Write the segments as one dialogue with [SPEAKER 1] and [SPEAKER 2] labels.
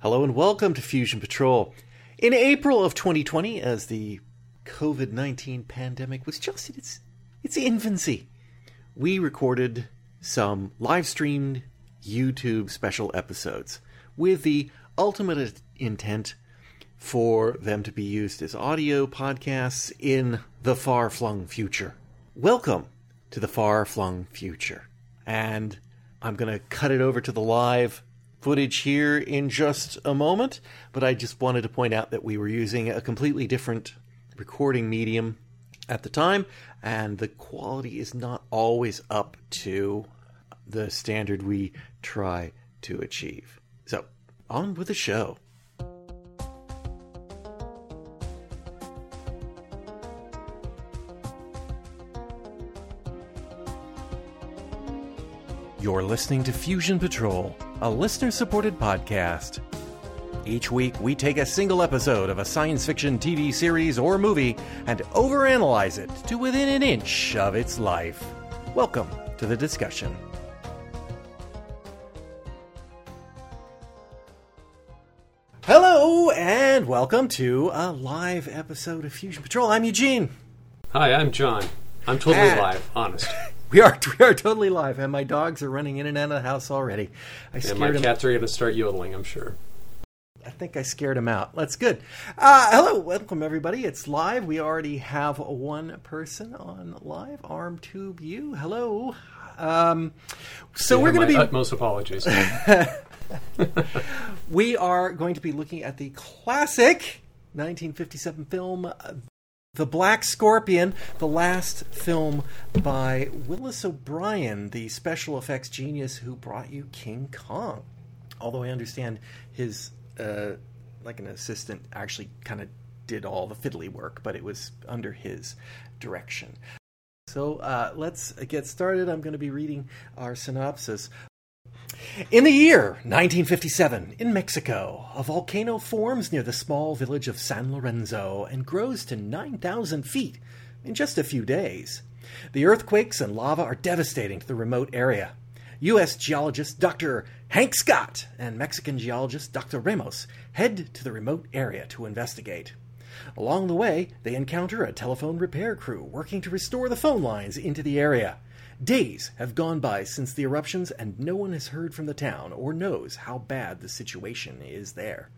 [SPEAKER 1] Hello and welcome to Fusion Patrol. In April of 2020, as the COVID 19 pandemic was just in its, its infancy, we recorded some live streamed YouTube special episodes with the ultimate intent for them to be used as audio podcasts in the far flung future. Welcome to the far flung future. And I'm going to cut it over to the live footage here in just a moment, but I just wanted to point out that we were using a completely different recording medium at the time, and the quality is not always up to the standard we try to achieve. So, on with the show. You're listening to Fusion Patrol, a listener supported podcast. Each week, we take a single episode of a science fiction TV series or movie and overanalyze it to within an inch of its life. Welcome to the discussion. Hello, and welcome to a live episode of Fusion Patrol. I'm Eugene.
[SPEAKER 2] Hi, I'm John. I'm totally
[SPEAKER 1] Ah.
[SPEAKER 2] live, honest.
[SPEAKER 1] We are we are totally live, and my dogs are running in and out of the house already. I
[SPEAKER 2] And
[SPEAKER 1] scared
[SPEAKER 2] my
[SPEAKER 1] them.
[SPEAKER 2] cats are going to start yodeling, I'm sure.
[SPEAKER 1] I think I scared him out. That's good. Uh, hello, welcome everybody. It's live. We already have one person on live. Arm tube you. Hello. Um, so
[SPEAKER 2] You
[SPEAKER 1] we're going to be
[SPEAKER 2] utmost apologies.
[SPEAKER 1] we are going to be looking at the classic 1957 film The Black Scorpion, the last film by Willis O'Brien, the special effects genius who brought you King Kong. Although I understand his uh, like an assistant actually kind of did all the fiddly work, but it was under his direction. So uh, let's get started. I'm going to be reading our synopsis. In the year 1957, in Mexico, a volcano forms near the small village of San Lorenzo and grows to 9,000 feet in just a few days. The earthquakes and lava are devastating to the remote area. U.S. geologist Dr. Hank Scott and Mexican geologist Dr. Ramos head to the remote area to investigate. Along the way, they encounter a telephone repair crew working to restore the phone lines into the area. Days have gone by since the eruptions, and no one has heard from the town or knows how bad the situation is there.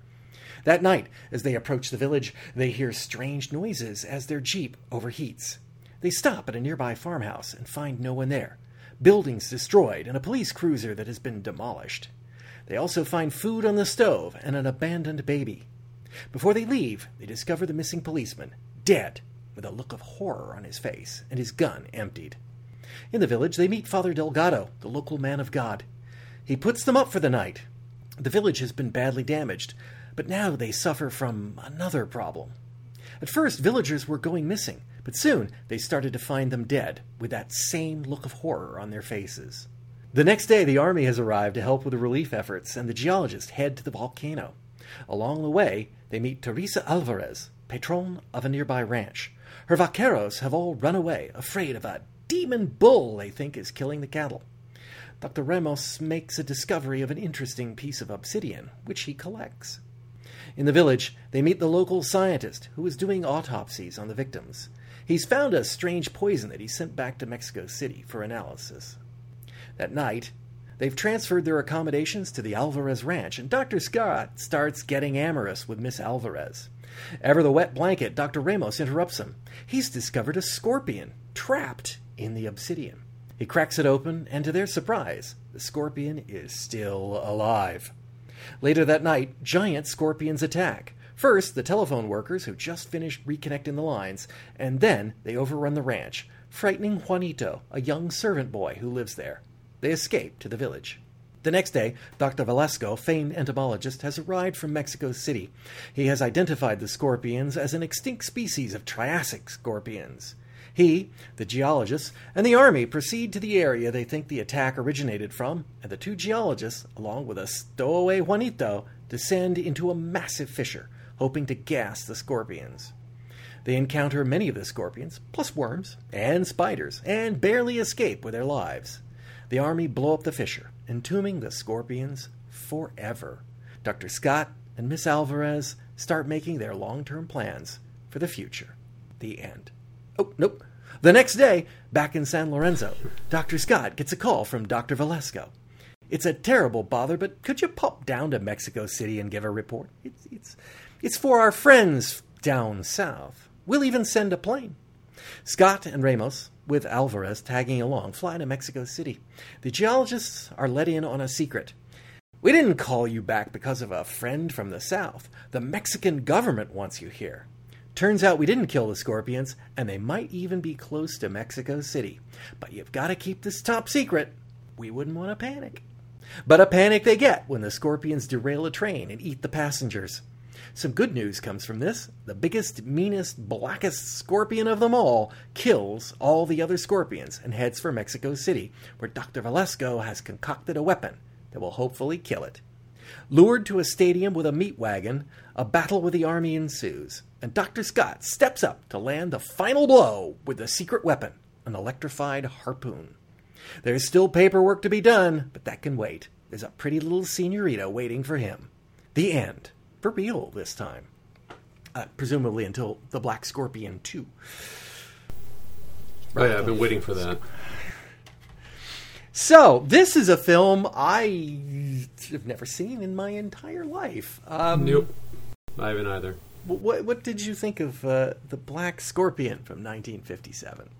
[SPEAKER 1] That night, as they approach the village, they hear strange noises as their jeep overheats. They stop at a nearby farmhouse and find no one there. Buildings destroyed and a police cruiser that has been demolished. They also find food on the stove and an abandoned baby. Before they leave, they discover the missing policeman, dead, with a look of horror on his face and his gun emptied. In the village, they meet Father Delgado, the local man of God. He puts them up for the night. The village has been badly damaged, but now they suffer from another problem. At first, villagers were going missing, but soon they started to find them dead, with that same look of horror on their faces. The next day, the army has arrived to help with the relief efforts, and the geologists head to the volcano. Along the way, they meet Teresa Alvarez, patron of a nearby ranch. Her vaqueros have all run away, afraid of a demon bull they think is killing the cattle. Dr. Ramos makes a discovery of an interesting piece of obsidian, which he collects. In the village, they meet the local scientist who is doing autopsies on the victims. He's found a strange poison that he sent back to Mexico City for analysis. That night, they've transferred their accommodations to the Alvarez Ranch, and Dr. Scott starts getting amorous with Miss Alvarez. Ever the wet blanket, Dr. Ramos interrupts him. He's discovered a scorpion trapped in the obsidian. He cracks it open, and to their surprise, the scorpion is still alive. Later that night, giant scorpions attack. First, the telephone workers who just finished reconnecting the lines, and then they overrun the ranch, frightening Juanito, a young servant boy who lives there. They escape to the village. The next day, Dr. Velasco, famed entomologist, has arrived from Mexico City. He has identified the scorpions as an extinct species of Triassic scorpions. He, the geologists, and the army proceed to the area they think the attack originated from, and the two geologists, along with a stowaway Juanito, descend into a massive fissure, hoping to gas the scorpions. They encounter many of the scorpions, plus worms and spiders, and barely escape with their lives. The army blow up the fissure, entombing the scorpions forever. Dr. Scott and Miss Alvarez start making their long term plans for the future. The end. Oh, nope. The next day, back in San Lorenzo, Dr. Scott gets a call from Dr. Valesco. It's a terrible bother, but could you pop down to Mexico City and give a report? It's, it's, it's for our friends down south. We'll even send a plane. Scott and Ramos, with Alvarez tagging along, fly to Mexico City. The geologists are let in on a secret. We didn't call you back because of a friend from the south. The Mexican government wants you here. Turns out we didn't kill the scorpions, and they might even be close to Mexico City. But you've got to keep this top secret. We wouldn't want to panic. But a panic they get when the scorpions derail a train and eat the passengers. Some good news comes from this. The biggest, meanest, blackest scorpion of them all kills all the other scorpions and heads for Mexico City, where Dr. Valesco has concocted a weapon that will hopefully kill it. Lured to a stadium with a meat wagon, a battle with the army ensues, and Dr. Scott steps up to land the final blow with the secret weapon, an electrified harpoon. There's still paperwork to be done, but that can wait. There's a pretty little senorita waiting for him. The end for real this time. Uh, presumably until the Black Scorpion 2.
[SPEAKER 2] Oh, yeah, I've been waiting for that.
[SPEAKER 1] So, this is a film I have never seen in my entire life. Um,
[SPEAKER 2] nope. I haven't either.
[SPEAKER 1] What, what did you think of uh, The Black Scorpion from 1957?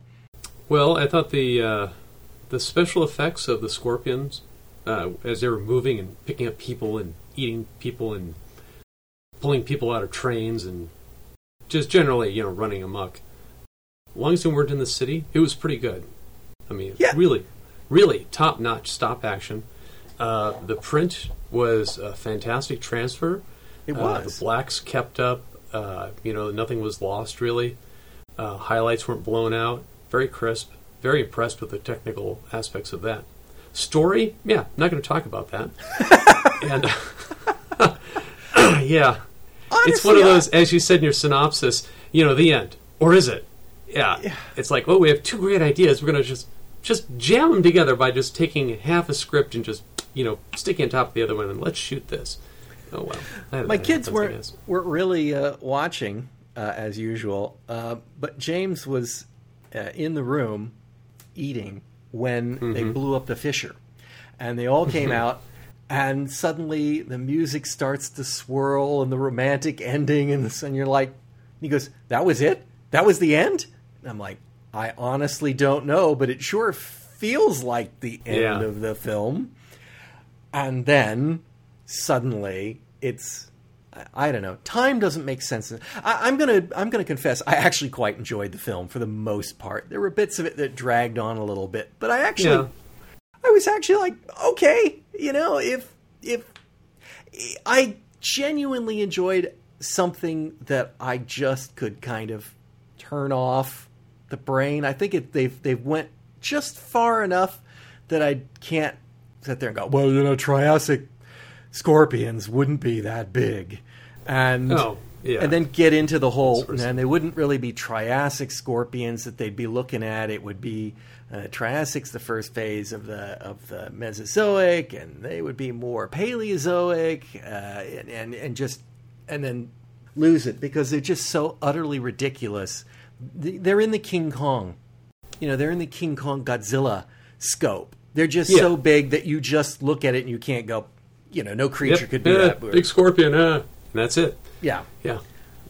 [SPEAKER 2] Well, I thought the uh, the special effects of the scorpions uh, as they were moving and picking up people and eating people and pulling people out of trains and just generally, you know, running amok. As long as they weren't in the city, it was pretty good. I mean,
[SPEAKER 1] yeah.
[SPEAKER 2] really, really top notch stop action. Uh, the print was a fantastic transfer.
[SPEAKER 1] It was.
[SPEAKER 2] Uh, the blacks kept up. Uh, you know, nothing was lost really. Uh, highlights weren't blown out. Very crisp. Very impressed with the technical aspects of that. Story, yeah, not going to talk about that. and yeah,
[SPEAKER 1] Honestly,
[SPEAKER 2] it's one of those, as you said in your synopsis, you know, the end, or is it? Yeah,
[SPEAKER 1] Yeah.
[SPEAKER 2] it's like, well, we have two great ideas. We're going to just just jam them together by just taking half a script and just you know sticking on top of the other one and let's shoot this. Oh well, That-
[SPEAKER 1] my
[SPEAKER 2] that
[SPEAKER 1] kids weren't weren't really uh, watching uh, as usual, uh, but James was uh, in the room eating when they
[SPEAKER 2] Mm-hmm.
[SPEAKER 1] blew up the fissure, and they all came out. And suddenly the music starts to swirl and the romantic ending, and, this, and you're like, he goes, "That was it? That was the end?" And I'm like, "I honestly don't know, but it sure feels like the end
[SPEAKER 2] Yeah.
[SPEAKER 1] of the film." and then suddenly it's I- don't know. Time doesn't make sense. I, I'm gonna I'm gonna confess I actually quite enjoyed the film for the most part. There were bits of it that dragged on a little bit, but I actually
[SPEAKER 2] Yeah.
[SPEAKER 1] I was actually like okay, you know, if if I genuinely enjoyed something that I just could kind of turn off the brain. I think it, they've they've went just far enough that I can't sit there and go, well, you know, Triassic scorpions wouldn't be that big, and
[SPEAKER 2] Oh, yeah.
[SPEAKER 1] and then get into the whole, and they wouldn't really be Triassic scorpions that they'd be looking at. It would be uh, Triassic's the first phase of the of the Mesozoic, and they would be more Paleozoic, uh, and, and and just and then lose it because they're just so utterly ridiculous. They're in the King Kong, you know, they're in the King Kong Godzilla scope. They're just
[SPEAKER 2] Yeah.
[SPEAKER 1] so big that you just look at it and you can't go, you know, no creature
[SPEAKER 2] Yep.
[SPEAKER 1] could do
[SPEAKER 2] Yeah,
[SPEAKER 1] that.
[SPEAKER 2] Big scorpion, uh, and that's it.
[SPEAKER 1] yeah.
[SPEAKER 2] Yeah,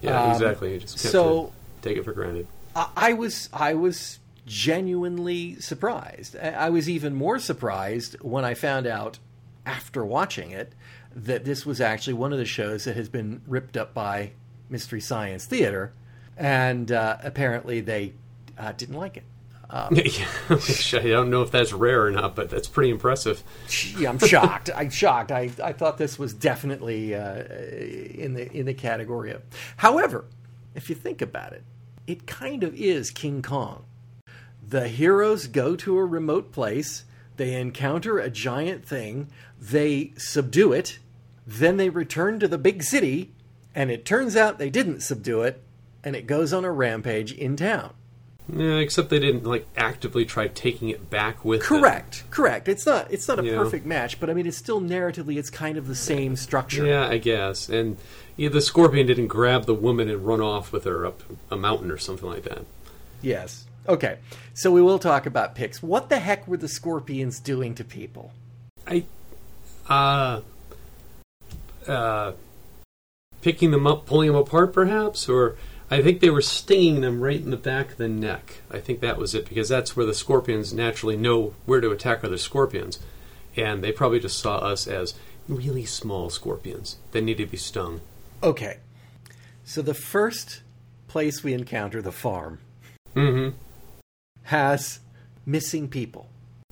[SPEAKER 2] yeah,
[SPEAKER 1] Um,
[SPEAKER 2] exactly. You just
[SPEAKER 1] so-
[SPEAKER 2] take it for granted.
[SPEAKER 1] I, I was I was genuinely surprised. I, I was even more surprised when I found out after watching it that this was actually one of the shows that has been ripped up by Mystery Science Theater, and uh, apparently they uh, didn't like it. Um,
[SPEAKER 2] I don't know if that's rare or not, but that's pretty impressive.
[SPEAKER 1] Gee, I'm shocked. I'm shocked. I, I thought this was definitely uh, in the in the category of. However, if you think about it, it kind of is King Kong. The heroes go to a remote place. They encounter a giant thing. They subdue it. Then they return to the big city, and it turns out they didn't subdue it, and it goes on a rampage in town.
[SPEAKER 2] Yeah, except they didn't like actively try taking it back with them.
[SPEAKER 1] Correct, correct. It's not it's not a
[SPEAKER 2] Yeah.
[SPEAKER 1] perfect match, but I mean, it's still narratively, it's kind of the same structure.
[SPEAKER 2] Yeah, I guess. And yeah, the scorpion didn't grab the woman and run off with her up a mountain or something like that.
[SPEAKER 1] Yes. Okay. So we will talk about picks. What the heck were the scorpions doing to people?
[SPEAKER 2] I, uh, uh, picking them up, pulling them apart, perhaps, or I think they were stinging them right in the back of the neck. I think that was it because that's where the scorpions naturally know where to attack other scorpions, and they probably just saw us as really small scorpions that need to be stung.
[SPEAKER 1] Okay. So the first place we encounter the farm
[SPEAKER 2] Mm-hmm.
[SPEAKER 1] has missing people.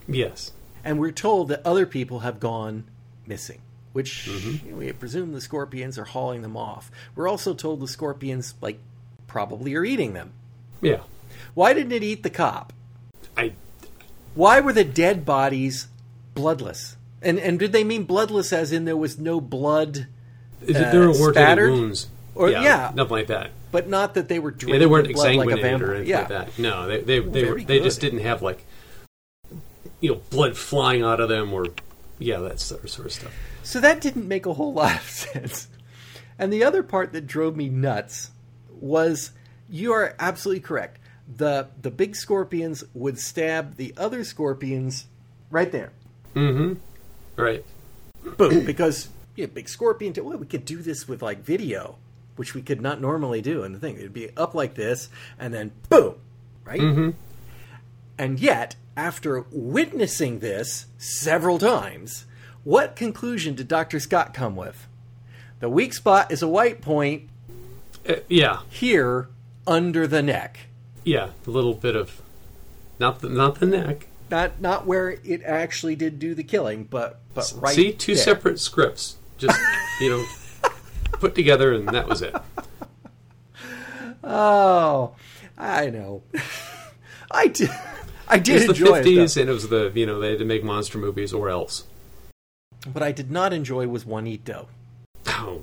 [SPEAKER 2] Yes.
[SPEAKER 1] And we're told that other people have gone missing, which
[SPEAKER 2] Mm-hmm.
[SPEAKER 1] we presume the scorpions are hauling them off. We're also told the scorpions, like, probably are eating them.
[SPEAKER 2] Yeah.
[SPEAKER 1] Why didn't it eat the cop?
[SPEAKER 2] I.
[SPEAKER 1] Why were the dead bodies bloodless? And and did they mean bloodless as in there was no blood, Is it, uh,
[SPEAKER 2] there weren't
[SPEAKER 1] spattered?
[SPEAKER 2] wounds.
[SPEAKER 1] Or- yeah.
[SPEAKER 2] nothing like that.
[SPEAKER 1] but not that they were
[SPEAKER 2] Yeah, they weren't
[SPEAKER 1] blood like a vampire?
[SPEAKER 2] or anything
[SPEAKER 1] yeah.
[SPEAKER 2] like that. No, they they they, were, they just didn't have like you know blood flying out of them or yeah that sort of, sort of stuff.
[SPEAKER 1] So that didn't make a whole lot of sense. And the other part that drove me nuts was you are absolutely correct. The the big scorpions would stab the other scorpions right there.
[SPEAKER 2] Mm-hmm. Right.
[SPEAKER 1] Boom. because yeah, big scorpion t- well, we could do this with like video, which we could not normally do And the thing. It'd be up like this and then boom. Right?
[SPEAKER 2] Mm-hmm.
[SPEAKER 1] And yet, after witnessing this several times, what conclusion did Dr. Scott come with? The weak spot is a white point
[SPEAKER 2] Uh, yeah.
[SPEAKER 1] here under the neck.
[SPEAKER 2] Yeah. A little bit of not the not the neck.
[SPEAKER 1] Not not where it actually did do the killing, but but right
[SPEAKER 2] See, two
[SPEAKER 1] there.
[SPEAKER 2] separate scripts, just you know, put together, and that was it.
[SPEAKER 1] Oh, I know. I did. I did.
[SPEAKER 2] It was the fifties, and it was the you know they had to make monster movies or else.
[SPEAKER 1] What I did not enjoy was Juanito.
[SPEAKER 2] Oh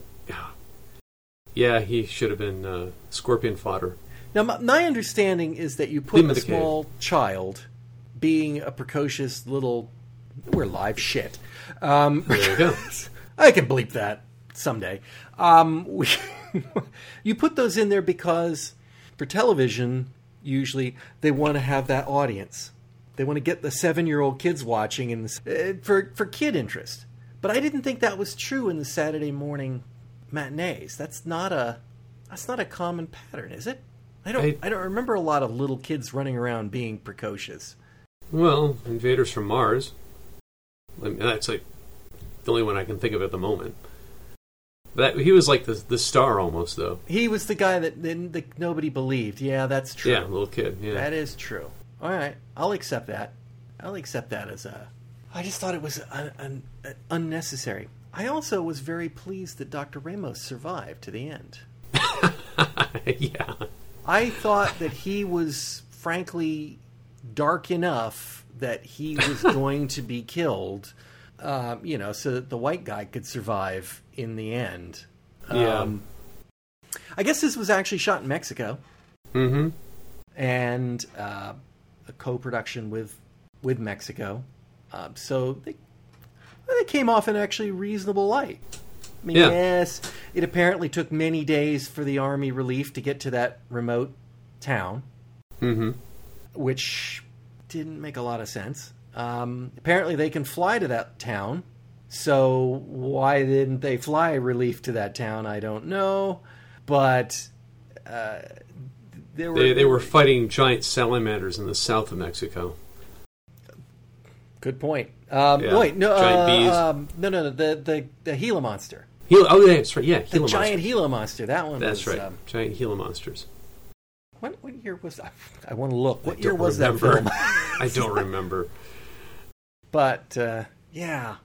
[SPEAKER 2] yeah. He should have been uh, scorpion fodder.
[SPEAKER 1] Now, my, my understanding is that you put
[SPEAKER 2] Leave
[SPEAKER 1] a
[SPEAKER 2] the cave.
[SPEAKER 1] small child, being a precocious little, we're live shit. Um,
[SPEAKER 2] There you go.
[SPEAKER 1] I can bleep that someday. Um, we, you put those in there because for television, usually they want to have that audience. They want to get the seven-year-old kids watching and uh, for for kid interest. But I didn't think that was true in the Saturday morning matinees. That's not a that's not a common pattern, is it? I don't I,
[SPEAKER 2] I-
[SPEAKER 1] don't remember a lot of little kids running around being precocious.
[SPEAKER 2] Well, Invaders from Mars. I mean, that's like the only one I can think of at the moment. That he was like the the star almost though.
[SPEAKER 1] He was the guy that, that, that nobody believed. Yeah, that's true.
[SPEAKER 2] Yeah, little kid. Yeah.
[SPEAKER 1] That is true. All right, I'll accept that. I'll accept that as a. I just thought it was un, un, unnecessary. I also was very pleased that Dr. Ramos survived to the end.
[SPEAKER 2] yeah.
[SPEAKER 1] I thought that he was, frankly, dark enough that he was going to be killed, um, you know, so that the white guy could survive in the end.
[SPEAKER 2] Yeah.
[SPEAKER 1] Um, I guess this was actually shot in Mexico.
[SPEAKER 2] Mm-hmm.
[SPEAKER 1] and uh, a co-production with with Mexico. Um, so they they came off in actually reasonable light. I mean,
[SPEAKER 2] Yeah.
[SPEAKER 1] yes, it apparently took many days for the army relief to get to that remote town,
[SPEAKER 2] Mm-hmm.
[SPEAKER 1] which didn't make a lot of sense. Um, apparently, they can fly to that town. So why didn't they fly relief to that town? I don't know, but uh, there were
[SPEAKER 2] They they were fighting giant salamanders in the south of Mexico.
[SPEAKER 1] Good point. Um,
[SPEAKER 2] Yeah.
[SPEAKER 1] Wait, no,
[SPEAKER 2] Giant
[SPEAKER 1] uh. Um, no, no, no, the the the Gila monster,
[SPEAKER 2] Gila, oh, yeah, that's right. Yeah,
[SPEAKER 1] the
[SPEAKER 2] Gila
[SPEAKER 1] giant
[SPEAKER 2] monsters.
[SPEAKER 1] Gila monster. That one.
[SPEAKER 2] That's
[SPEAKER 1] was,
[SPEAKER 2] right.
[SPEAKER 1] Um,
[SPEAKER 2] giant Gila monsters.
[SPEAKER 1] what what year was that? I want to look. What year was
[SPEAKER 2] remember.
[SPEAKER 1] that film?
[SPEAKER 2] I don't remember.
[SPEAKER 1] but uh, yeah,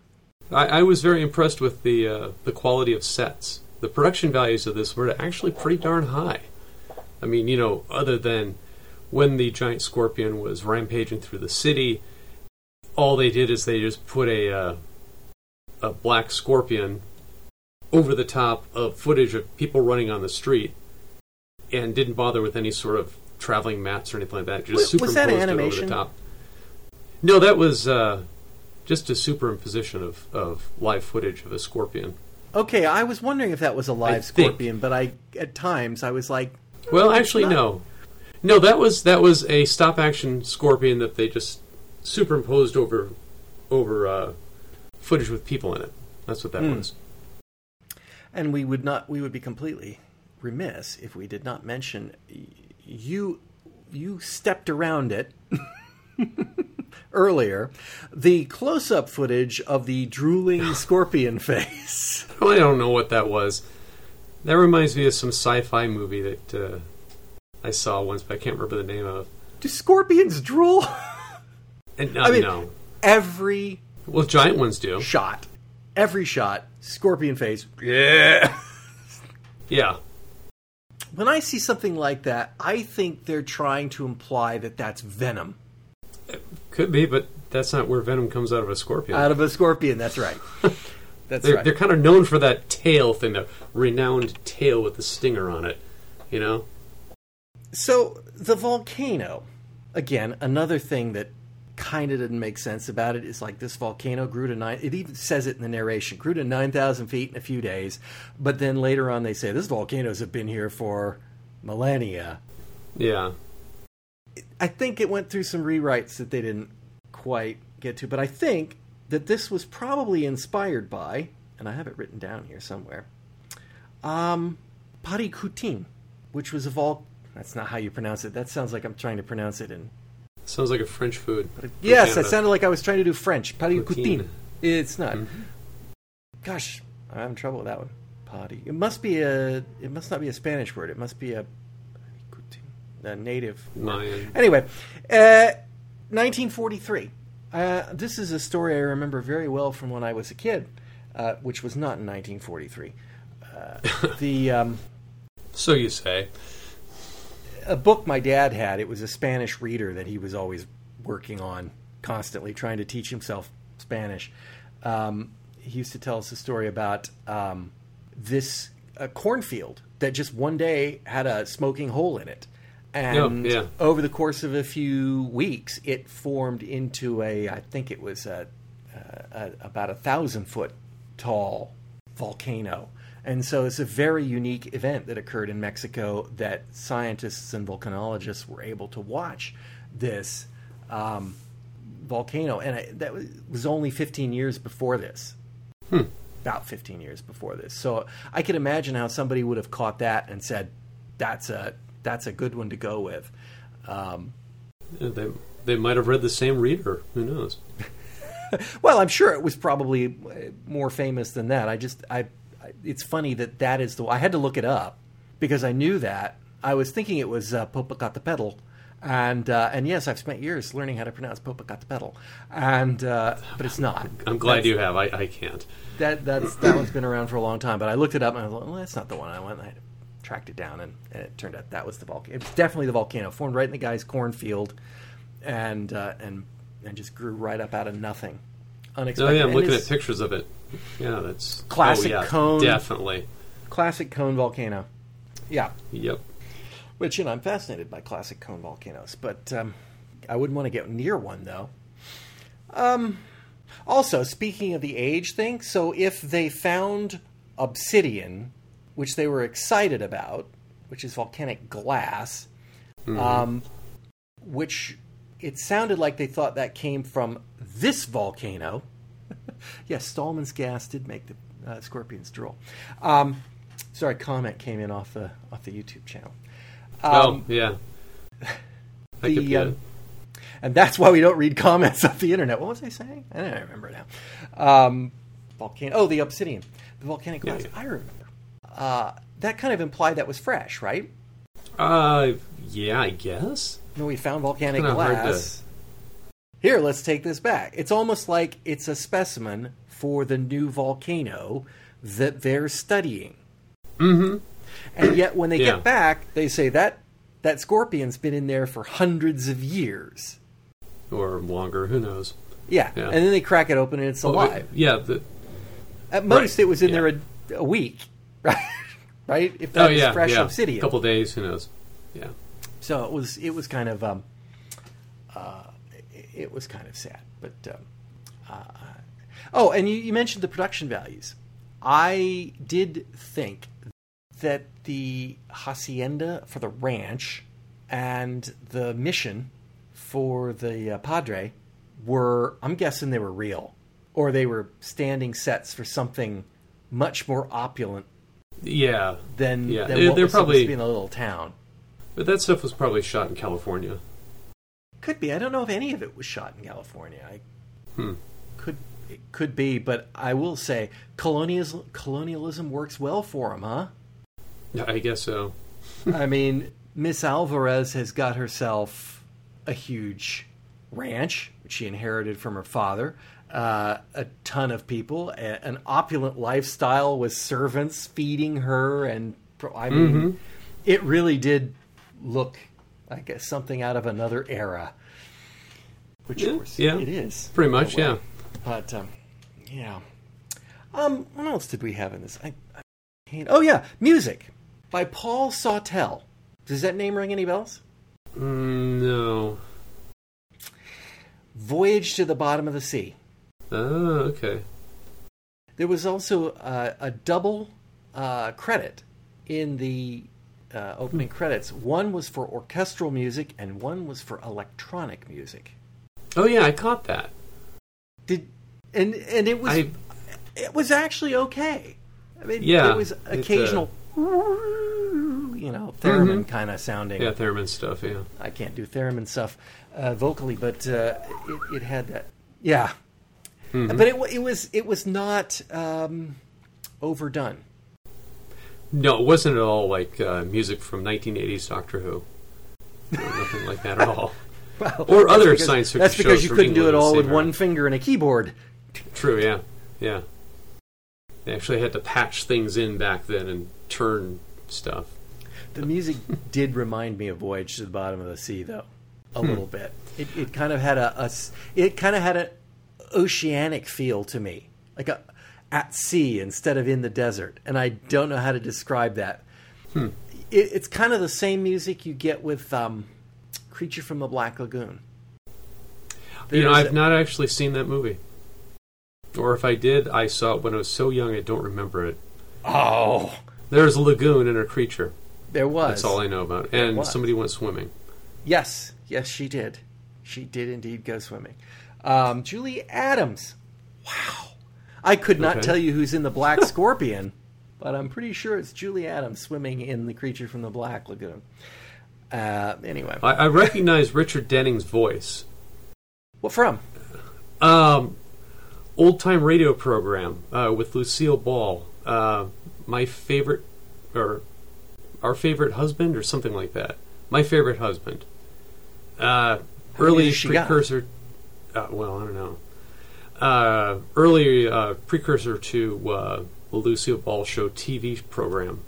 [SPEAKER 2] I, I was very impressed with the uh, the quality of sets. The production values of this were actually pretty darn high. I mean, you know, other than when the giant scorpion was rampaging through the city, all they did is they just put a uh, a black scorpion over the top of footage of people running on the street, and didn't bother with any sort of traveling mattes or anything like that.
[SPEAKER 1] Was-
[SPEAKER 2] Just
[SPEAKER 1] was that
[SPEAKER 2] superimposed it
[SPEAKER 1] animation?
[SPEAKER 2] over the top. No, that was uh, just a superimposition of, of live footage of a scorpion.
[SPEAKER 1] Okay, I was wondering if that was a live scorpion, but I at times I was like,
[SPEAKER 2] Well, actually,
[SPEAKER 1] not.
[SPEAKER 2] no, no. That was that was a stop action scorpion that they just superimposed over over uh, footage with people in it. That's what that
[SPEAKER 1] Hmm.
[SPEAKER 2] was.
[SPEAKER 1] and we would not we would be completely remiss if we did not mention you you stepped around it earlier the close-up footage of the drooling scorpion face
[SPEAKER 2] I don't know what that was. That reminds me of some sci-fi movie that uh, I saw once, but I can't remember the name of.
[SPEAKER 1] do scorpions drool
[SPEAKER 2] And uh,
[SPEAKER 1] I mean-
[SPEAKER 2] no,
[SPEAKER 1] every
[SPEAKER 2] well, giant ones do.
[SPEAKER 1] shot every shot scorpion face yeah
[SPEAKER 2] Yeah,
[SPEAKER 1] when i see something like that i think they're trying to imply that that's venom
[SPEAKER 2] could be, but that's not where venom comes out of a scorpion.
[SPEAKER 1] out of a scorpion that's right that's
[SPEAKER 2] they're
[SPEAKER 1] right
[SPEAKER 2] they're kind of known for that tail thing, the renowned tail with the stinger on it. You know.
[SPEAKER 1] So the volcano, again, another thing that kind of didn't make sense about it. is like this volcano grew to nine. It even says it in the narration, grew to nine thousand feet in a few days. But then later on, they say this volcanoes have been here for millennia.
[SPEAKER 2] Yeah.
[SPEAKER 1] I think it went through some rewrites that they didn't quite get to, but I think that this was probably inspired by, and I have it written down here somewhere, um, Paricutin, which was a vol. That's not how you pronounce it. That sounds like I'm trying to pronounce it in.
[SPEAKER 2] Sounds like a French food.
[SPEAKER 1] Yes,
[SPEAKER 2] Canada.
[SPEAKER 1] that sounded like I was trying to do French. Paricutin.
[SPEAKER 2] Poutine.
[SPEAKER 1] It's not.
[SPEAKER 2] Mhm.
[SPEAKER 1] Gosh, I'm having trouble with that one. Pari. It must be a. It must not be a Spanish word. It must be a. A native.
[SPEAKER 2] Mayan.
[SPEAKER 1] Anyway, uh, 1943. Uh, this is a story I remember very well from when I was a kid, uh, which was not in 1943. Uh, the um,
[SPEAKER 2] So you say.
[SPEAKER 1] A book my dad had. It was a Spanish reader that he was always working on, constantly trying to teach himself Spanish. Um, he used to tell us a story about um, this uh, cornfield that just one day had a smoking hole in it. And
[SPEAKER 2] Oh, yeah.
[SPEAKER 1] over the course of a few weeks, it formed into a, I think it was a, a, about a thousand foot tall volcano. And so it's a very unique event that occurred in Mexico that scientists and volcanologists were able to watch this um, volcano. And I, that was, only 15 years before this. About 15 years before this. So I could imagine how somebody would have caught that and said, that's a, that's a good one to go with. Um,
[SPEAKER 2] They they might have read the same reader. Who knows?
[SPEAKER 1] Well, I'm sure it was probably uh, more famous than that. I just, I it's funny that that is the. I had to look it up because I knew that. I was thinking it was uh, Popocatépetl, and uh, and yes, I've spent years learning how to pronounce Popocatépetl, and uh, but it's not.
[SPEAKER 2] I'm glad
[SPEAKER 1] That's-
[SPEAKER 2] you have. I, I can't.
[SPEAKER 1] That that's that one's been around for a long time. But I looked it up and I was like, well, that's not the one I went. I tracked it down, and, and it turned out that was the volcano. It's definitely the volcano formed right in the guy's cornfield, and uh, and and just grew right up out of nothing.
[SPEAKER 2] Oh
[SPEAKER 1] Unexpected.
[SPEAKER 2] yeah, I'm
[SPEAKER 1] And
[SPEAKER 2] looking
[SPEAKER 1] it's
[SPEAKER 2] at pictures of it. Yeah, that's
[SPEAKER 1] Classic
[SPEAKER 2] oh, yeah,
[SPEAKER 1] cone.
[SPEAKER 2] Definitely.
[SPEAKER 1] Classic cone volcano. Yeah,
[SPEAKER 2] Yep.
[SPEAKER 1] which you know I'm fascinated by classic cone volcanoes, but um, I wouldn't want to get near one though. Um, also, speaking of the age thing, so if they found obsidian, which they were excited about, which is volcanic glass, um, which it sounded like they thought that came from this volcano. yes, Stallman's gas did make the uh, scorpions drool. Um, sorry, comment came in off the off the YouTube channel.
[SPEAKER 2] oh
[SPEAKER 1] Um,
[SPEAKER 2] yeah.
[SPEAKER 1] The,
[SPEAKER 2] could
[SPEAKER 1] um, and that's why we don't read comments off the internet. What was I saying? I don't remember now. Um, volcano. Oh, the obsidian, the volcanic
[SPEAKER 2] Yeah,
[SPEAKER 1] glass.
[SPEAKER 2] yeah.
[SPEAKER 1] I remember. Uh, that kind of implied that was fresh, right?
[SPEAKER 2] Uh, yeah, I guess.
[SPEAKER 1] When we found volcanic glass. Here, let's take this back. It's almost like it's a specimen for the new volcano that they're studying.
[SPEAKER 2] Mm-hmm.
[SPEAKER 1] And yet, when they
[SPEAKER 2] Yeah.
[SPEAKER 1] get back, they say that that scorpion's been in there for hundreds of years.
[SPEAKER 2] Or longer. Who knows?
[SPEAKER 1] Yeah.
[SPEAKER 2] Yeah.
[SPEAKER 1] And then they crack it open and it's
[SPEAKER 2] Well,
[SPEAKER 1] alive.
[SPEAKER 2] yeah. The,
[SPEAKER 1] At most,
[SPEAKER 2] Right,
[SPEAKER 1] it was in
[SPEAKER 2] yeah.
[SPEAKER 1] there a, a week, right? Right? If
[SPEAKER 2] oh
[SPEAKER 1] was
[SPEAKER 2] yeah.
[SPEAKER 1] fresh
[SPEAKER 2] yeah.
[SPEAKER 1] obsidian.
[SPEAKER 2] A couple days. Who knows? Yeah.
[SPEAKER 1] So it was it was kind of um, uh, it, was kind of sad. But um, uh, oh, and you, you mentioned the production values. I did think that the hacienda for the ranch and the mission for the uh, Padre were, I'm guessing they were real, or they were standing sets for something much more opulent
[SPEAKER 2] Yeah,
[SPEAKER 1] than,
[SPEAKER 2] Yeah,
[SPEAKER 1] than what
[SPEAKER 2] they're
[SPEAKER 1] was supposed
[SPEAKER 2] probably-
[SPEAKER 1] to be in a little town.
[SPEAKER 2] But that stuff was probably shot in California.
[SPEAKER 1] Could be. I don't know if any of it was shot in California. I
[SPEAKER 2] Hmm.
[SPEAKER 1] could it could be, but I will say colonialism colonialism works well for him, huh?
[SPEAKER 2] Yeah, I guess so.
[SPEAKER 1] I mean, Miss Alvarez has got herself a huge ranch, which she inherited from her father, uh, a ton of people, a, an opulent lifestyle with servants feeding her, and I mean,
[SPEAKER 2] Mhm.
[SPEAKER 1] it really did look like a, something out of another era. Which,
[SPEAKER 2] Yeah,
[SPEAKER 1] of course,
[SPEAKER 2] yeah.
[SPEAKER 1] it is.
[SPEAKER 2] Pretty much,
[SPEAKER 1] way.
[SPEAKER 2] yeah.
[SPEAKER 1] But um, yeah. Um, what else did we have in this? I, I oh yeah, music by Paul Sawtell. Does that name ring any bells?
[SPEAKER 2] Mm, no.
[SPEAKER 1] Voyage to the Bottom of the Sea.
[SPEAKER 2] Oh, okay.
[SPEAKER 1] There was also uh, a double uh, credit in the uh, opening credits. One was for orchestral music, and one was for electronic music.
[SPEAKER 2] Oh yeah, I caught that.
[SPEAKER 1] Did and and it was
[SPEAKER 2] I
[SPEAKER 1] it was actually okay. I mean,
[SPEAKER 2] Yeah,
[SPEAKER 1] there was
[SPEAKER 2] it, uh,
[SPEAKER 1] occasional, you know, theremin kind of sounding.
[SPEAKER 2] yeah, theremin stuff. Yeah.
[SPEAKER 1] I can't do theremin stuff uh, vocally, but uh, it, it had that. Yeah,
[SPEAKER 2] Mhm.
[SPEAKER 1] but it, it was it was not um, overdone.
[SPEAKER 2] No, it wasn't at all like uh, music from 1980s Doctor Who. No, nothing like that at all.
[SPEAKER 1] Well,
[SPEAKER 2] Or other
[SPEAKER 1] because-
[SPEAKER 2] science fiction
[SPEAKER 1] That's because you couldn't do it
[SPEAKER 2] England in the
[SPEAKER 1] all with one finger and a keyboard.
[SPEAKER 2] True. Yeah. Yeah. They actually had to patch things in back then and turn stuff.
[SPEAKER 1] The music did remind me of Voyage to the Bottom of the Sea, though, a
[SPEAKER 2] Hmm.
[SPEAKER 1] little bit. It, it kind of had a. it kind of had an oceanic feel to me, like a at sea instead of in the desert, and I don't know how to describe that.
[SPEAKER 2] Hmm.
[SPEAKER 1] It, it's kind of the same music you get with um, Creature from the Black Lagoon.
[SPEAKER 2] you know, I've not actually seen that movie. Or if I did, I saw it when I was so young I don't remember it.
[SPEAKER 1] oh,
[SPEAKER 2] There's a lagoon and a creature.
[SPEAKER 1] there was.
[SPEAKER 2] That's all I know about it. And somebody went swimming.
[SPEAKER 1] Yes, yes, she did. She did indeed go swimming. Um, Julie Adams. Wow. I could not
[SPEAKER 2] Okay.
[SPEAKER 1] tell you who's in the Black Scorpion, but I'm pretty sure it's Julie Adams swimming in the creature from the Black Lagoon. Uh, anyway,
[SPEAKER 2] I, I recognize Richard Denning's voice.
[SPEAKER 1] what from?
[SPEAKER 2] Um, old time radio program uh, with Lucille Ball. Uh, my favorite, or our favorite husband, or something like that. My favorite husband. Uh, early
[SPEAKER 1] does she got?
[SPEAKER 2] precursor. Uh, well, I don't know. Uh, early uh, precursor to uh, the Lucille Ball show TV program.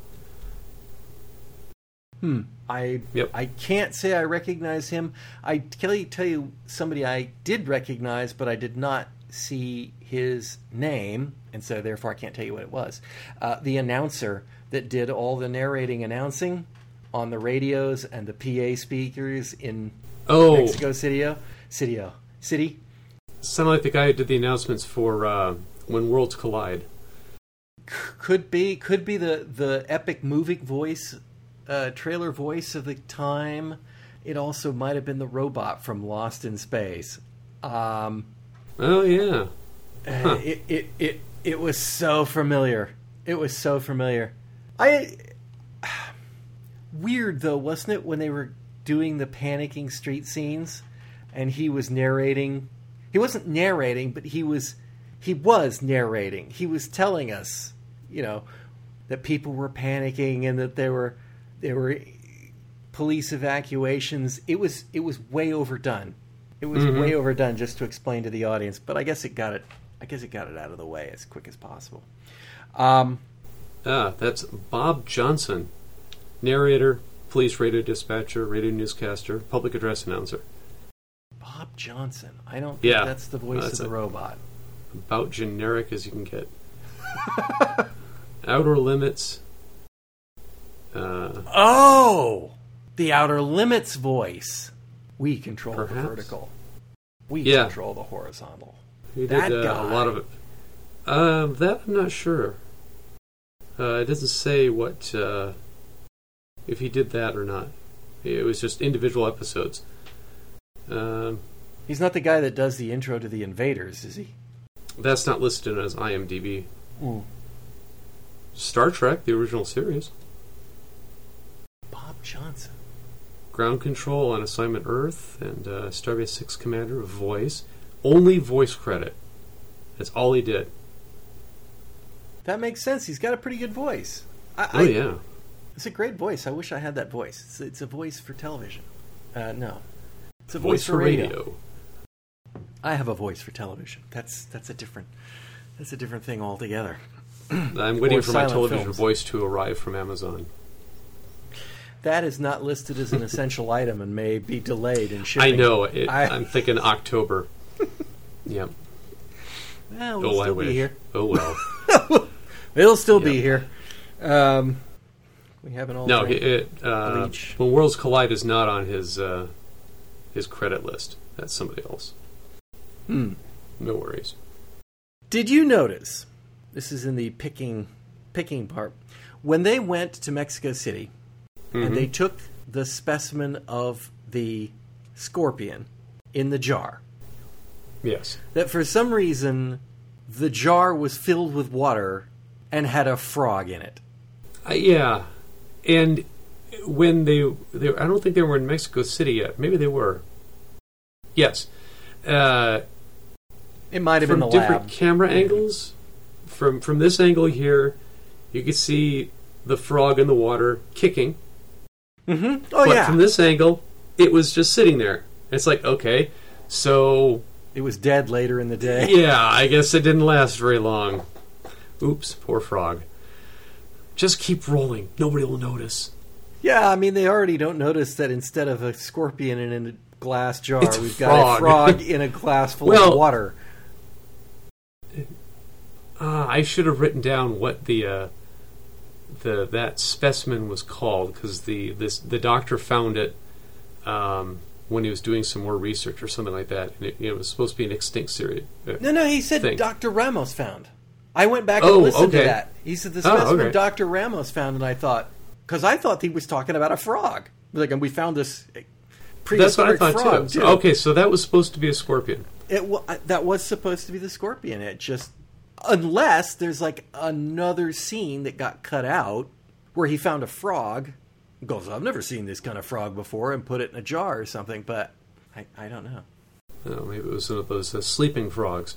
[SPEAKER 1] Hmm. I
[SPEAKER 2] Yep.
[SPEAKER 1] I can't say I recognize him. I tell you, tell you somebody I did recognize, but I did not see his name, and so therefore I can't tell you what it was. Uh, the announcer that did all the narrating announcing on the radios and the PA speakers in
[SPEAKER 2] Oh,
[SPEAKER 1] Mexico City, City, City.
[SPEAKER 2] Sounded like the guy who did the announcements for uh, When Worlds Collide.
[SPEAKER 1] Could be, could be the the epic movie voice, uh, trailer voice of the time. It also might have been the robot from Lost in Space. Um,
[SPEAKER 2] Oh yeah.
[SPEAKER 1] Uh, it, it it it was so familiar. It was so familiar. I weird though, wasn't it, when they were doing the panicking street scenes, and he was narrating. He wasn't narrating, but he was he was narrating. He was telling us, you know, that people were panicking and that there were there were police evacuations. It was it was way overdone. It was
[SPEAKER 2] Mhm.
[SPEAKER 1] way overdone just to explain to the audience, but I guess it got it. I guess it got it out of the way as quick as possible. Um,
[SPEAKER 2] Ah, that's Bob Johnson, narrator, police radio dispatcher, radio newscaster, public address announcer.
[SPEAKER 1] Bob Johnson. I don't think
[SPEAKER 2] Yeah,
[SPEAKER 1] that's the voice
[SPEAKER 2] that's
[SPEAKER 1] of the robot.
[SPEAKER 2] About generic as you can get. Outer limits. Uh,
[SPEAKER 1] Oh, the Outer Limits voice. We control the vertical. We
[SPEAKER 2] Yeah.
[SPEAKER 1] control the horizontal.
[SPEAKER 2] He
[SPEAKER 1] That
[SPEAKER 2] did uh, a lot of it. Uh, that I'm not sure. Uh, it doesn't say what uh, if he did that or not. It was just individual episodes. Um,
[SPEAKER 1] He's not the guy that does the intro to the Invaders, is he?
[SPEAKER 2] that's not listed as IMDb. Star Trek, the original series,
[SPEAKER 1] Bob Johnson.
[SPEAKER 2] Ground Control on Assignment Earth, and uh, Starbase Six Commander voice. Only voice credit. That's all he did.
[SPEAKER 1] That makes sense. He's got a pretty good voice. I,
[SPEAKER 2] Oh
[SPEAKER 1] I-
[SPEAKER 2] yeah.
[SPEAKER 1] It's a great voice. I wish I had that voice. It's, it's a voice for television. Uh, no, it's a
[SPEAKER 2] Voice for radio.
[SPEAKER 1] I have a voice for television. That's that's a different that's a different thing altogether.
[SPEAKER 2] I'm waiting
[SPEAKER 1] Or
[SPEAKER 2] for my television
[SPEAKER 1] films.
[SPEAKER 2] voice to arrive from Amazon.
[SPEAKER 1] That is not listed as an essential item and may be delayed in shipping.
[SPEAKER 2] I know. It,
[SPEAKER 1] I-
[SPEAKER 2] I'm thinking October. yep.
[SPEAKER 1] Well, we'll
[SPEAKER 2] oh, I
[SPEAKER 1] still
[SPEAKER 2] wish.
[SPEAKER 1] here.
[SPEAKER 2] Oh well.
[SPEAKER 1] It'll still be here. Um, we haven't all.
[SPEAKER 2] no, it, uh, when Worlds Collide is not on his uh, his credit list. That's somebody else.
[SPEAKER 1] Hmm.
[SPEAKER 2] No worries.
[SPEAKER 1] Did you notice? This is in the picking picking part. When they went to Mexico City
[SPEAKER 2] Mhm.
[SPEAKER 1] and they took the specimen of the scorpion in the jar,
[SPEAKER 2] yes.
[SPEAKER 1] that for some reason the jar was filled with water and had a frog in it.
[SPEAKER 2] Uh, yeah, and when they, they, I don't think they were in Mexico City yet. Maybe they were. Yes. Uh,
[SPEAKER 1] It might have
[SPEAKER 2] from
[SPEAKER 1] been the
[SPEAKER 2] different
[SPEAKER 1] lab.
[SPEAKER 2] camera angles. From from this angle here, you can see the frog in the water kicking.
[SPEAKER 1] Mm-hmm. Oh yeah.
[SPEAKER 2] but
[SPEAKER 1] yeah,
[SPEAKER 2] from this angle, it was just sitting there. It's like okay, so
[SPEAKER 1] it was dead later in the day.
[SPEAKER 2] yeah, I guess it didn't last very long. Oops, poor frog. Just keep rolling. Nobody will notice.
[SPEAKER 1] Yeah, I mean they already don't notice that instead of a scorpion in a glass jar,
[SPEAKER 2] It's
[SPEAKER 1] we've got a
[SPEAKER 2] frog.
[SPEAKER 1] in a glass full
[SPEAKER 2] Well-
[SPEAKER 1] of water.
[SPEAKER 2] Ah, I should have written down what the uh, the that specimen was called because the this the doctor found it um, when he was doing some more research or something like that, and it, it was supposed to be an extinct series. Uh,
[SPEAKER 1] No, no, he said
[SPEAKER 2] thing.
[SPEAKER 1] Dr. Ramos found. I went back and
[SPEAKER 2] Oh,
[SPEAKER 1] listened to that. He said the
[SPEAKER 2] Oh,
[SPEAKER 1] specimen
[SPEAKER 2] okay.
[SPEAKER 1] Dr. Ramos found, and I thought, because I thought he was talking about a frog. Like, and we found this
[SPEAKER 2] That's what I thought
[SPEAKER 1] frog
[SPEAKER 2] too.
[SPEAKER 1] too.
[SPEAKER 2] Okay, so that was supposed to be a scorpion.
[SPEAKER 1] It wa- that was supposed to be the scorpion. It just unless there's like another scene that got cut out where he found a frog. Goes, I've never seen this kind of frog before, and put it in a jar or something. But I, I don't know.
[SPEAKER 2] Oh, maybe it was one of those uh, sleeping frogs.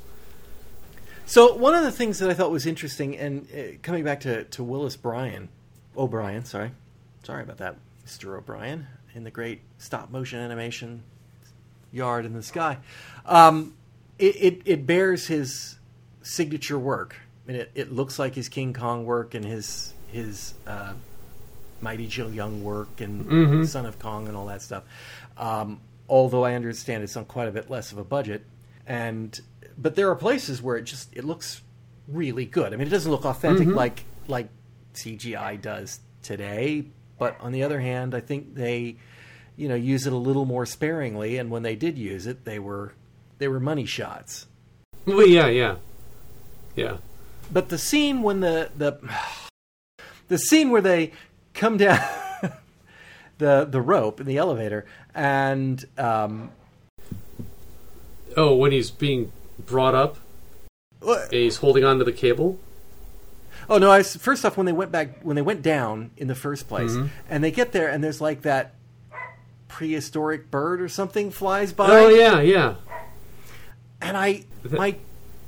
[SPEAKER 1] So one of the things that I thought was interesting, and uh, coming back to, to Willis Bryan, O'Brien, sorry, sorry about that, Mr. O'Brien, in the great stop motion animation yard in the sky, um, it, it it bears his signature work. I mean, it, it looks like his King Kong work and his his uh, Mighty Joe Young work and
[SPEAKER 2] Mhm.
[SPEAKER 1] Son of Kong and all that stuff. Um, although I understand it's on quite a bit less of a budget, and but there are places where it just it looks really good. I mean, it doesn't look authentic like like CGI does today, but on the other hand, I think they you know use it a little more sparingly, and when they did use it, they were they were money shots.
[SPEAKER 2] Well, yeah, yeah, yeah.
[SPEAKER 1] But the scene when the the the scene where they come down the the rope in the elevator and um,
[SPEAKER 2] Oh, when he's being brought up, and he's holding onto the cable.
[SPEAKER 1] Oh no, I s first off when they went back when they went down in the first place
[SPEAKER 2] Mhm.
[SPEAKER 1] and they get there and there's like that prehistoric bird or something flies by
[SPEAKER 2] Oh yeah, yeah.
[SPEAKER 1] and I my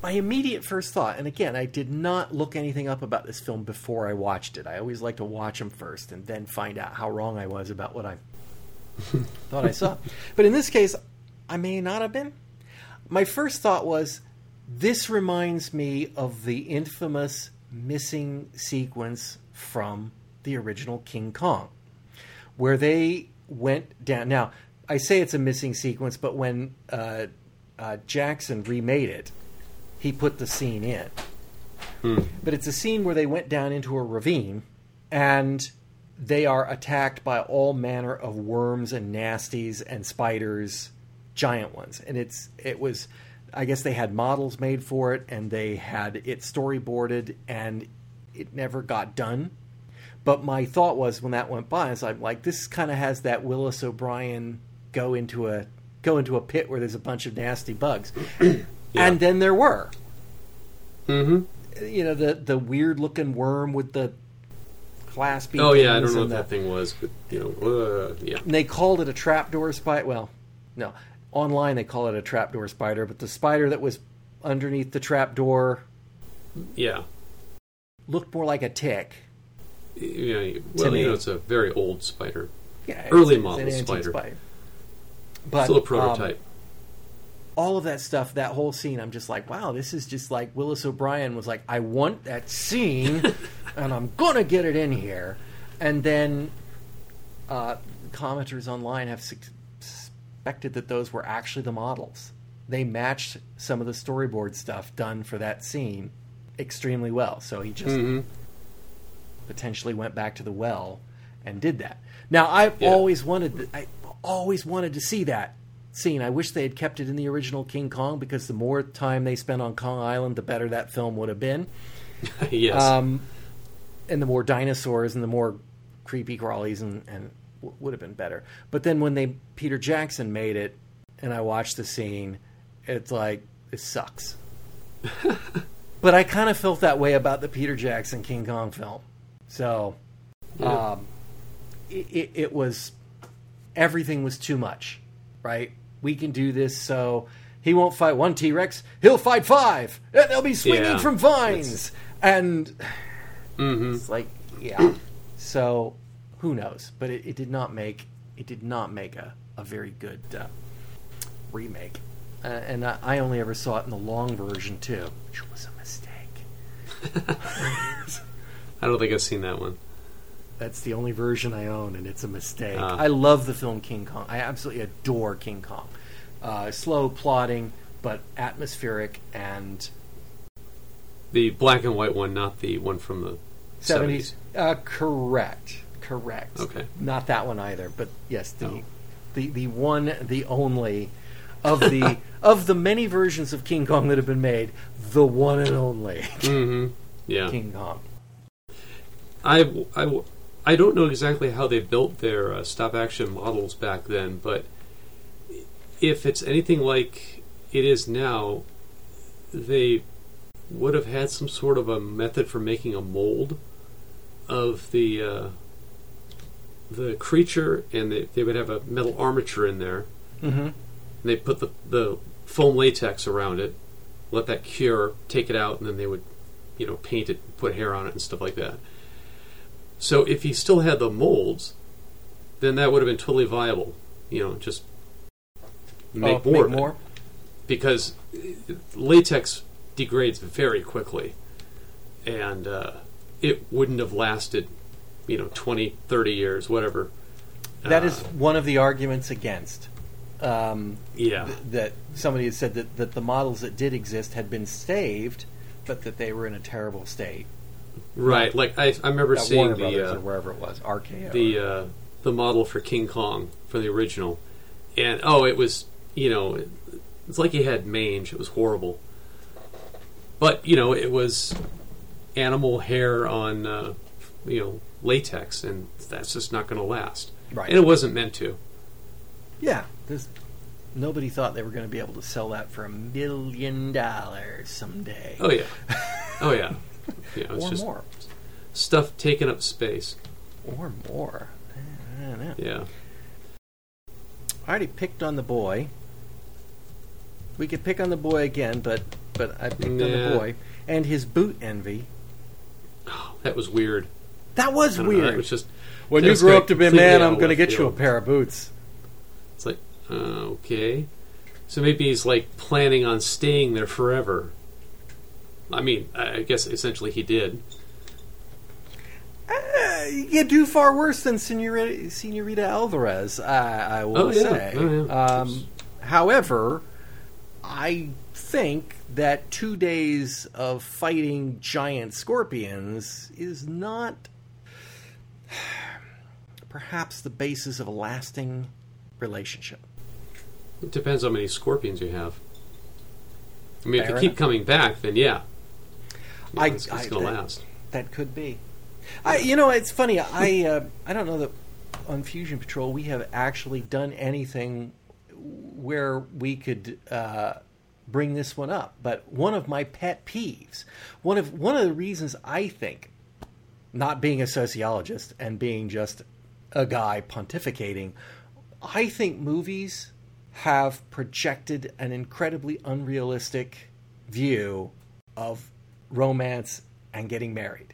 [SPEAKER 1] my immediate first thought, and again, I did not look anything up about this film before I watched it. I always like to watch them first and then find out how wrong I was about what I thought I saw. But in this case, I may not have been. My first thought was, this reminds me of the infamous missing sequence from the original King Kong, where they went down. Now, I say it's a missing sequence, but when uh, uh, Jackson remade it, he put the scene in.
[SPEAKER 2] Hmm.
[SPEAKER 1] But it's a scene where they went down into a ravine, and they are attacked by all manner of worms and nasties and spiders, giant ones. And it's it was I guess they had models made for it and they had it storyboarded and it never got done. But my thought was when that went by, I was like, this kind of has that Willis O'Brien go into a go into a pit where there's a bunch of nasty bugs, and then there were,
[SPEAKER 2] Mm-hmm.
[SPEAKER 1] you know, the the weird looking worm with the claspy.
[SPEAKER 2] Oh yeah, I don't know what
[SPEAKER 1] the-
[SPEAKER 2] that thing was, but you know, uh, yeah.
[SPEAKER 1] and they called it a trapdoor spider. Well, no, online they call it a trapdoor spider, but the spider that was underneath the trapdoor
[SPEAKER 2] Yeah.
[SPEAKER 1] looked more like a tick.
[SPEAKER 2] Yeah, well, you know, it's a very old spider.
[SPEAKER 1] Yeah,
[SPEAKER 2] Early
[SPEAKER 1] it's- it's
[SPEAKER 2] model
[SPEAKER 1] an antique
[SPEAKER 2] spider.
[SPEAKER 1] But
[SPEAKER 2] Still a
[SPEAKER 1] um,
[SPEAKER 2] prototype.
[SPEAKER 1] all of that stuff, that whole scene, I'm just like, wow, this is just like Willis O'Brien was like, I want that scene, and I'm gonna get it in here. And then uh, commenters online have suspected that those were actually the models. They matched some of the storyboard stuff done for that scene extremely well. So he just
[SPEAKER 2] hmm
[SPEAKER 1] potentially went back to the well and did that. Now I've
[SPEAKER 2] Yeah.
[SPEAKER 1] always wanted I always wanted to see that scene. I wish they had kept it in the original King Kong because the more time they spent on Kong Island, the better that film would have been.
[SPEAKER 2] yes.
[SPEAKER 1] Um, and the more dinosaurs and the more creepy crawlies and, and w- would have been better. But then when they Peter Jackson made it, and I watched the scene, it's like it sucks. but I kind of felt that way about the Peter Jackson King Kong film. So,
[SPEAKER 2] Yeah.
[SPEAKER 1] um, it, it, it was everything was too much, right? We can do this, so he won't fight one T Rex; he'll fight five, and they'll be swinging
[SPEAKER 2] Yeah.
[SPEAKER 1] from vines. And
[SPEAKER 2] hmm
[SPEAKER 1] it's like, yeah. so who knows? But it, it did not make it did not make a, a very good uh, remake. Uh, and I, I only ever saw it in the long version too, which was a mistake.
[SPEAKER 2] I don't think I've seen that one.
[SPEAKER 1] That's the only version I own, and it's a mistake.
[SPEAKER 2] Ah.
[SPEAKER 1] I love the film King Kong. I absolutely adore King Kong. Uh, slow plotting, but atmospheric and
[SPEAKER 2] The black and white one, not the one from the
[SPEAKER 1] 70s. Uh, correct. Correct.
[SPEAKER 2] Okay.
[SPEAKER 1] Not that one either, but yes, the
[SPEAKER 2] Oh.
[SPEAKER 1] the, the one, the only of the of the many versions of King Kong that have been made, the one and only
[SPEAKER 2] hmm Yeah.
[SPEAKER 1] King Kong.
[SPEAKER 2] I, I, I don't know exactly how they built their uh, stop action models back then, but if it's anything like it is now, they would have had some sort of a method for making a mold of the uh, the creature, and they, they would have a metal armature in there.
[SPEAKER 1] Mm-hmm.
[SPEAKER 2] And they put the, the foam latex around it, let that cure, take it out, and then they would, you know, paint it, put hair on it, and stuff like that. So if he still had the molds, then that would have been totally viable. You know, just make
[SPEAKER 1] Oh,
[SPEAKER 2] more.
[SPEAKER 1] make more?
[SPEAKER 2] because latex degrades very quickly, and uh, it wouldn't have lasted, you know, 20, 30 years, whatever.
[SPEAKER 1] That
[SPEAKER 2] Uh,
[SPEAKER 1] is one of the arguments against. Um,
[SPEAKER 2] yeah.
[SPEAKER 1] th- that somebody had said that, that the models that did exist had been saved, but that they were in a terrible state.
[SPEAKER 2] Right, like I, I remember
[SPEAKER 1] At
[SPEAKER 2] seeing
[SPEAKER 1] Warner
[SPEAKER 2] the uh,
[SPEAKER 1] or wherever it was, RKO.
[SPEAKER 2] the uh, the model for King Kong for the original, and oh, it was you know, it, it's like he had mange. It was horrible, but you know, it was animal hair on uh, you know latex, and that's just not going to last.
[SPEAKER 1] right.
[SPEAKER 2] And it wasn't meant to.
[SPEAKER 1] Yeah, there's nobody thought they were going to be able to sell that for a million dollars someday,
[SPEAKER 2] Oh yeah, oh yeah, yeah. It's
[SPEAKER 1] or
[SPEAKER 2] just
[SPEAKER 1] more,
[SPEAKER 2] stuff taking up space.
[SPEAKER 1] or more. I don't know.
[SPEAKER 2] Yeah.
[SPEAKER 1] I already picked on the boy. We could pick on the boy again, but but I picked on the boy and his boot envy.
[SPEAKER 2] Oh, that was weird.
[SPEAKER 1] That was
[SPEAKER 2] I don't know,
[SPEAKER 1] weird.
[SPEAKER 2] That was just
[SPEAKER 1] when
[SPEAKER 2] that
[SPEAKER 1] you
[SPEAKER 2] was
[SPEAKER 1] grow up to be a man, I'm going to
[SPEAKER 2] left
[SPEAKER 1] get you a pair of boots.
[SPEAKER 2] It's like, uh, okay. So maybe he's like planning on staying there forever. I mean, I I guess essentially he did.
[SPEAKER 1] Uh, you do far worse than Senorita, Senorita Alvarez, I, I will
[SPEAKER 2] Oh, yeah.
[SPEAKER 1] say.
[SPEAKER 2] Oh, yeah.
[SPEAKER 1] Um, however, I think that two days of fighting giant scorpions is not. perhaps the basis of a lasting relationship.
[SPEAKER 2] It depends how many scorpions you have. I mean, if
[SPEAKER 1] Fair
[SPEAKER 2] they keep coming back, then yeah, Yeah,
[SPEAKER 1] I-
[SPEAKER 2] it's, it's going to last.
[SPEAKER 1] That could be. I, you know, it's funny. I uh, I don't know that on Fusion Patrol we have actually done anything where we could uh, bring this one up. But one of my pet peeves, one of one of the reasons I think, not being a sociologist and being just a guy pontificating, I think movies have projected an incredibly unrealistic view of romance and getting married.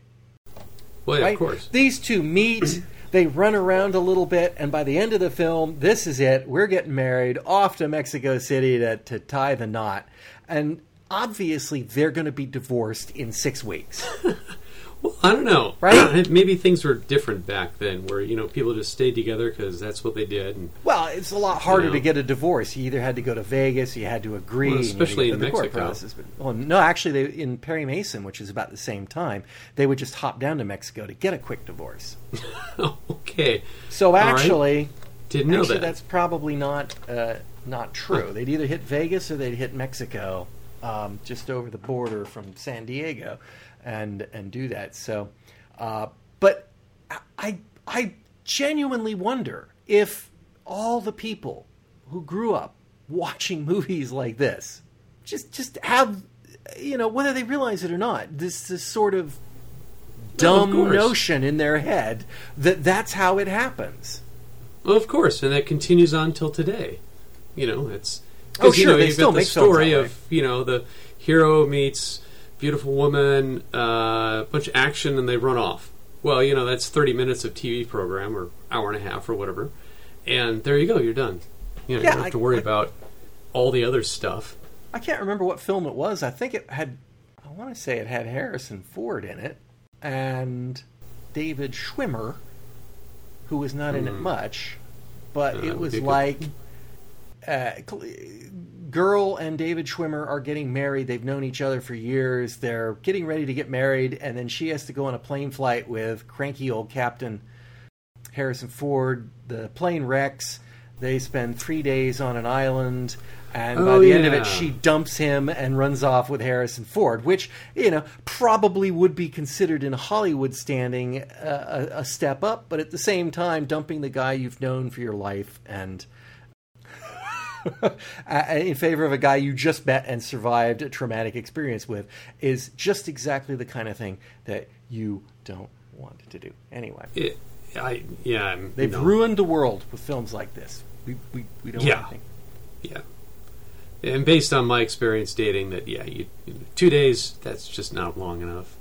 [SPEAKER 2] Well, yeah,
[SPEAKER 1] right?
[SPEAKER 2] of course.
[SPEAKER 1] These two meet, they run around a little bit, and by the end of the film, this is it. We're getting married off to Mexico City to, to tie the knot. And obviously, they're going to be divorced in six weeks.
[SPEAKER 2] Well, I don't know.
[SPEAKER 1] Right?
[SPEAKER 2] Maybe things were different back then, where you know people just stayed together because that's what they did. And
[SPEAKER 1] Well, it's a lot harder
[SPEAKER 2] know.
[SPEAKER 1] to get a divorce. You either had to go to Vegas, you had to agree,
[SPEAKER 2] Well,
[SPEAKER 1] you to
[SPEAKER 2] especially in
[SPEAKER 1] the court
[SPEAKER 2] Mexico.
[SPEAKER 1] process. But, well, no, actually, they, in Perry Mason, which is about the same time, they would just hop down to Mexico to get a quick divorce.
[SPEAKER 2] okay,
[SPEAKER 1] So
[SPEAKER 2] right.
[SPEAKER 1] actually,
[SPEAKER 2] didn't know
[SPEAKER 1] actually,
[SPEAKER 2] that.
[SPEAKER 1] that's probably not uh, not true. They'd either hit Vegas or they'd hit Mexico, um, just over the border from San Diego, and and do that. So, uh, but I I genuinely wonder if all the people who grew up watching movies like this just just have you know whether they realize it or not this this sort of
[SPEAKER 2] Well, of
[SPEAKER 1] dumb notion in their head that that's how it happens.
[SPEAKER 2] Well, of course, and that continues on till today. You know, it's
[SPEAKER 1] Oh,
[SPEAKER 2] 'cause, you
[SPEAKER 1] sure,
[SPEAKER 2] know,
[SPEAKER 1] they still
[SPEAKER 2] got the
[SPEAKER 1] make
[SPEAKER 2] story of you know the hero meets beautiful woman, uh, bunch of action, and they run off. Well, you know that's thirty minutes of TV program or hour and a half or whatever, and there you go, you're done. You know, you don't have to worry
[SPEAKER 1] I-
[SPEAKER 2] about all the other stuff.
[SPEAKER 1] I can't remember what film it was. I think it had, I want to say it had Harrison Ford in it and David Schwimmer, who was not in it
[SPEAKER 2] Hmm.
[SPEAKER 1] much, but
[SPEAKER 2] Uh,
[SPEAKER 1] it was like, uh, girl and David Schwimmer are getting married. They've known each other for years. They're getting ready to get married, and then she has to go on a plane flight with cranky old Captain Harrison Ford. The plane wrecks. They spend three days on an island, and by
[SPEAKER 2] Oh,
[SPEAKER 1] the end of it, she dumps him and runs off with Harrison Ford, which you know probably would be considered in Hollywood standing a, a, step up, but at the same time, dumping the guy you've known for your life and Uh, in favor of a guy you just met and survived a traumatic experience with is just exactly the kind of thing that you don't want to do. Anyway,
[SPEAKER 2] It, I yeah, I'm,
[SPEAKER 1] they've
[SPEAKER 2] no.
[SPEAKER 1] ruined the world with films like this. We we, we don't
[SPEAKER 2] Yeah. Yeah. And based on my experience dating, that yeah, you, two days that's just not long enough.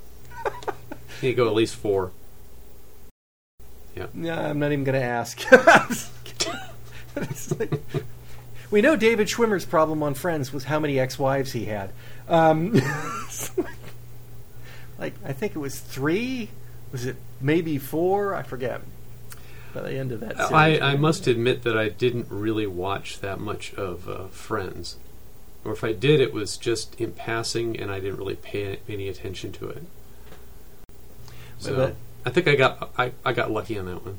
[SPEAKER 2] you go at least four. Yeah.
[SPEAKER 1] No, I'm not even going to ask. Like- we know David Schwimmer's problem on Friends was how many ex-wives he had. Um, like I think it was three. Was it maybe four? I forget. By the end of that,
[SPEAKER 2] I,
[SPEAKER 1] series.
[SPEAKER 2] I must admit that I didn't really watch that much of uh, Friends, or if I did, it was just in passing, and I didn't really pay any attention to it. So I think I got I, I got lucky on that one.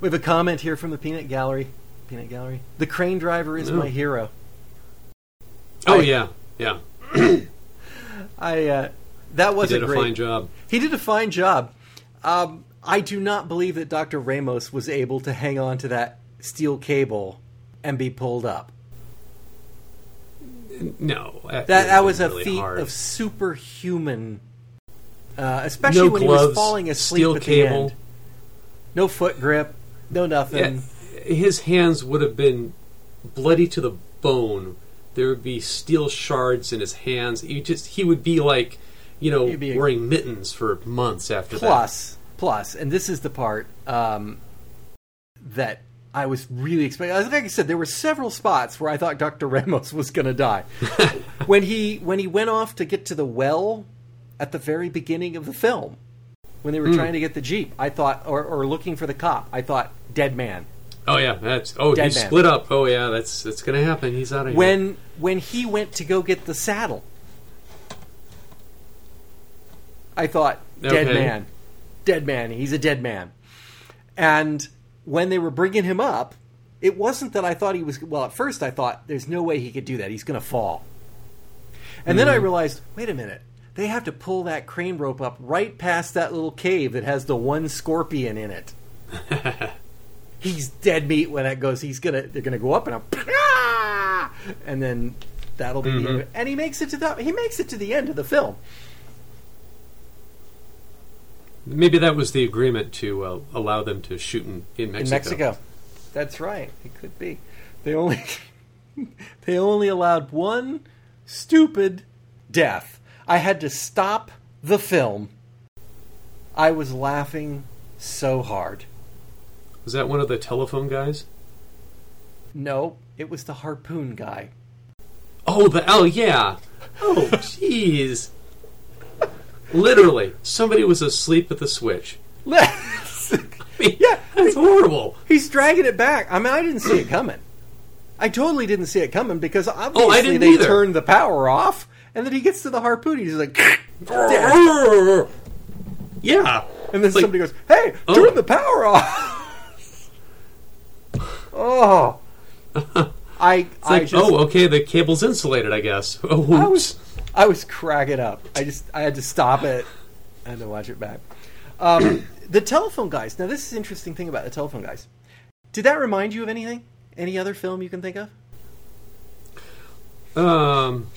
[SPEAKER 1] We have a comment here from the Peanut Gallery. Peanut Gallery. The crane driver is my hero.
[SPEAKER 2] Oh
[SPEAKER 1] I-
[SPEAKER 2] yeah, yeah,
[SPEAKER 1] I uh, that
[SPEAKER 2] he
[SPEAKER 1] was
[SPEAKER 2] did
[SPEAKER 1] a
[SPEAKER 2] a
[SPEAKER 1] great.
[SPEAKER 2] fine job.
[SPEAKER 1] He did a fine job. Um, I do not believe that Dr. Ramos was able to hang on to that steel cable and be pulled up.
[SPEAKER 2] No,
[SPEAKER 1] That that was a
[SPEAKER 2] really
[SPEAKER 1] feat
[SPEAKER 2] hard.
[SPEAKER 1] of superhuman, uh, especially
[SPEAKER 2] no
[SPEAKER 1] when he was falling asleep
[SPEAKER 2] steel
[SPEAKER 1] at
[SPEAKER 2] cable.
[SPEAKER 1] the end. No foot grip, no nothing.
[SPEAKER 2] Yeah, his hands would have been bloody to the bone. There would be steel shards in his hands. He just he would be like, you know,
[SPEAKER 1] He'd a-
[SPEAKER 2] wearing mittens for months after that.
[SPEAKER 1] Plus, plus, and this is the part um, that I was really expecting. Like I said, there were several spots where I thought Dr. Ramos was going to die. when he when he went off to get to the well at the very beginning of the film, when they were
[SPEAKER 2] Hmm.
[SPEAKER 1] trying to get the jeep, I thought, or, or looking for the cop, I thought, dead man.
[SPEAKER 2] Oh yeah, that's oh
[SPEAKER 1] Dead
[SPEAKER 2] he
[SPEAKER 1] man.
[SPEAKER 2] split up. Oh yeah, that's that's gonna happen. He's out of here.
[SPEAKER 1] When when he went to go get the saddle, I thought, dead
[SPEAKER 2] Okay.
[SPEAKER 1] man, dead man. He's a dead man. And when they were bringing him up, it wasn't that I thought he was. Well, at first I thought there's no way he could do that. He's going to fall. And then I mm-hmm. realized, wait a minute. They have to pull that crane rope up right past that little cave that has the one scorpion in it. he's dead meat when that goes. He's gonna. They're gonna go up and up, and then that'll be. The end. And he makes it to the. He makes it to the end of the film.
[SPEAKER 2] Maybe that was the agreement to uh, allow them to shoot in, in Mexico.
[SPEAKER 1] In Mexico, that's right. It could be. They only. they only allowed one stupid death. I had to stop the film. I was laughing so hard.
[SPEAKER 2] Was that one of the telephone guys?
[SPEAKER 1] No, it was the harpoon guy.
[SPEAKER 2] Oh, the oh yeah. Oh, jeez. Literally, somebody was asleep at the switch.
[SPEAKER 1] yeah,
[SPEAKER 2] That's horrible.
[SPEAKER 1] he's dragging it back. I mean, I didn't see it coming. I totally didn't see it coming because oh, obviously
[SPEAKER 2] Oh, didn't
[SPEAKER 1] they
[SPEAKER 2] either.
[SPEAKER 1] turned the power off, and then he gets to the harpoon. He's like.
[SPEAKER 2] Yeah.
[SPEAKER 1] and then
[SPEAKER 2] It's like-
[SPEAKER 1] somebody goes, "Hey,
[SPEAKER 2] Oh.
[SPEAKER 1] turn the power off." Oh, I,
[SPEAKER 2] It's
[SPEAKER 1] I
[SPEAKER 2] like,
[SPEAKER 1] just,
[SPEAKER 2] oh, okay, the cable's insulated, I guess. Oh,
[SPEAKER 1] I was, I was cracking up. I just, I had to stop it. I had to watch it back. Um, the telephone guys. Now, this is interesting thing about the telephone guys. Did that remind you of anything? Any other film you can think of?
[SPEAKER 2] Um,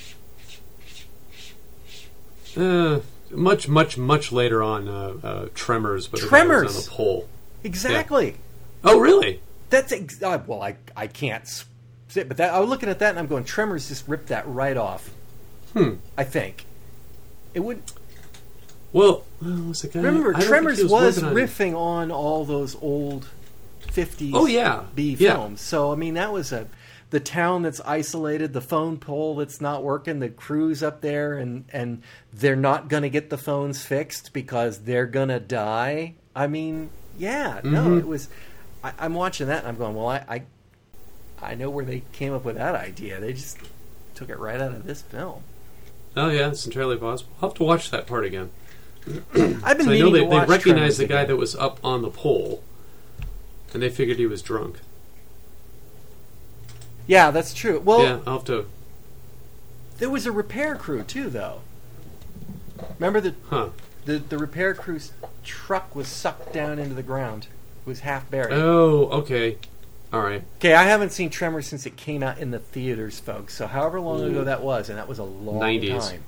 [SPEAKER 2] uh, much, much, much later on, uh, uh, Tremors, but the guy was
[SPEAKER 1] Tremors!
[SPEAKER 2] on the pole.
[SPEAKER 1] Exactly.
[SPEAKER 2] Oh, really?
[SPEAKER 1] That's ex- uh, well, I I can't say, but that I was looking at that and I'm going, Tremors just ripped that right off.
[SPEAKER 2] Hmm.
[SPEAKER 1] I think it would.
[SPEAKER 2] Well, guy?
[SPEAKER 1] Remember,
[SPEAKER 2] I
[SPEAKER 1] Tremors
[SPEAKER 2] he
[SPEAKER 1] was,
[SPEAKER 2] working on-
[SPEAKER 1] riffing on all those old '50s
[SPEAKER 2] Oh, yeah.
[SPEAKER 1] B
[SPEAKER 2] Yeah.
[SPEAKER 1] films. So I mean, that was a the town that's isolated, the phone pole that's not working, the crews up there, and and they're not going to get the phones fixed because they're going to die. I mean, yeah, no,
[SPEAKER 2] Mhm.
[SPEAKER 1] it was. I, I'm watching that and I'm going, well, I, I I know where they came up with that idea. They just took it right out of this film.
[SPEAKER 2] Oh, yeah, it's entirely possible. I'll have to watch that part again.
[SPEAKER 1] I've been
[SPEAKER 2] So I know they, they recognized the guy
[SPEAKER 1] again.
[SPEAKER 2] that was up on the pole, and they figured he was drunk.
[SPEAKER 1] Yeah, that's true. Well,
[SPEAKER 2] yeah, I'll have to.
[SPEAKER 1] There was a repair crew too, though. Remember the
[SPEAKER 2] Huh.
[SPEAKER 1] the, the repair crew's truck was sucked down into the ground. Was half buried.
[SPEAKER 2] Oh, okay. All right.
[SPEAKER 1] okay, I haven't seen Tremors since it came out in the theaters, folks. So however long ago that was, and that was a long
[SPEAKER 2] 90s.
[SPEAKER 1] time.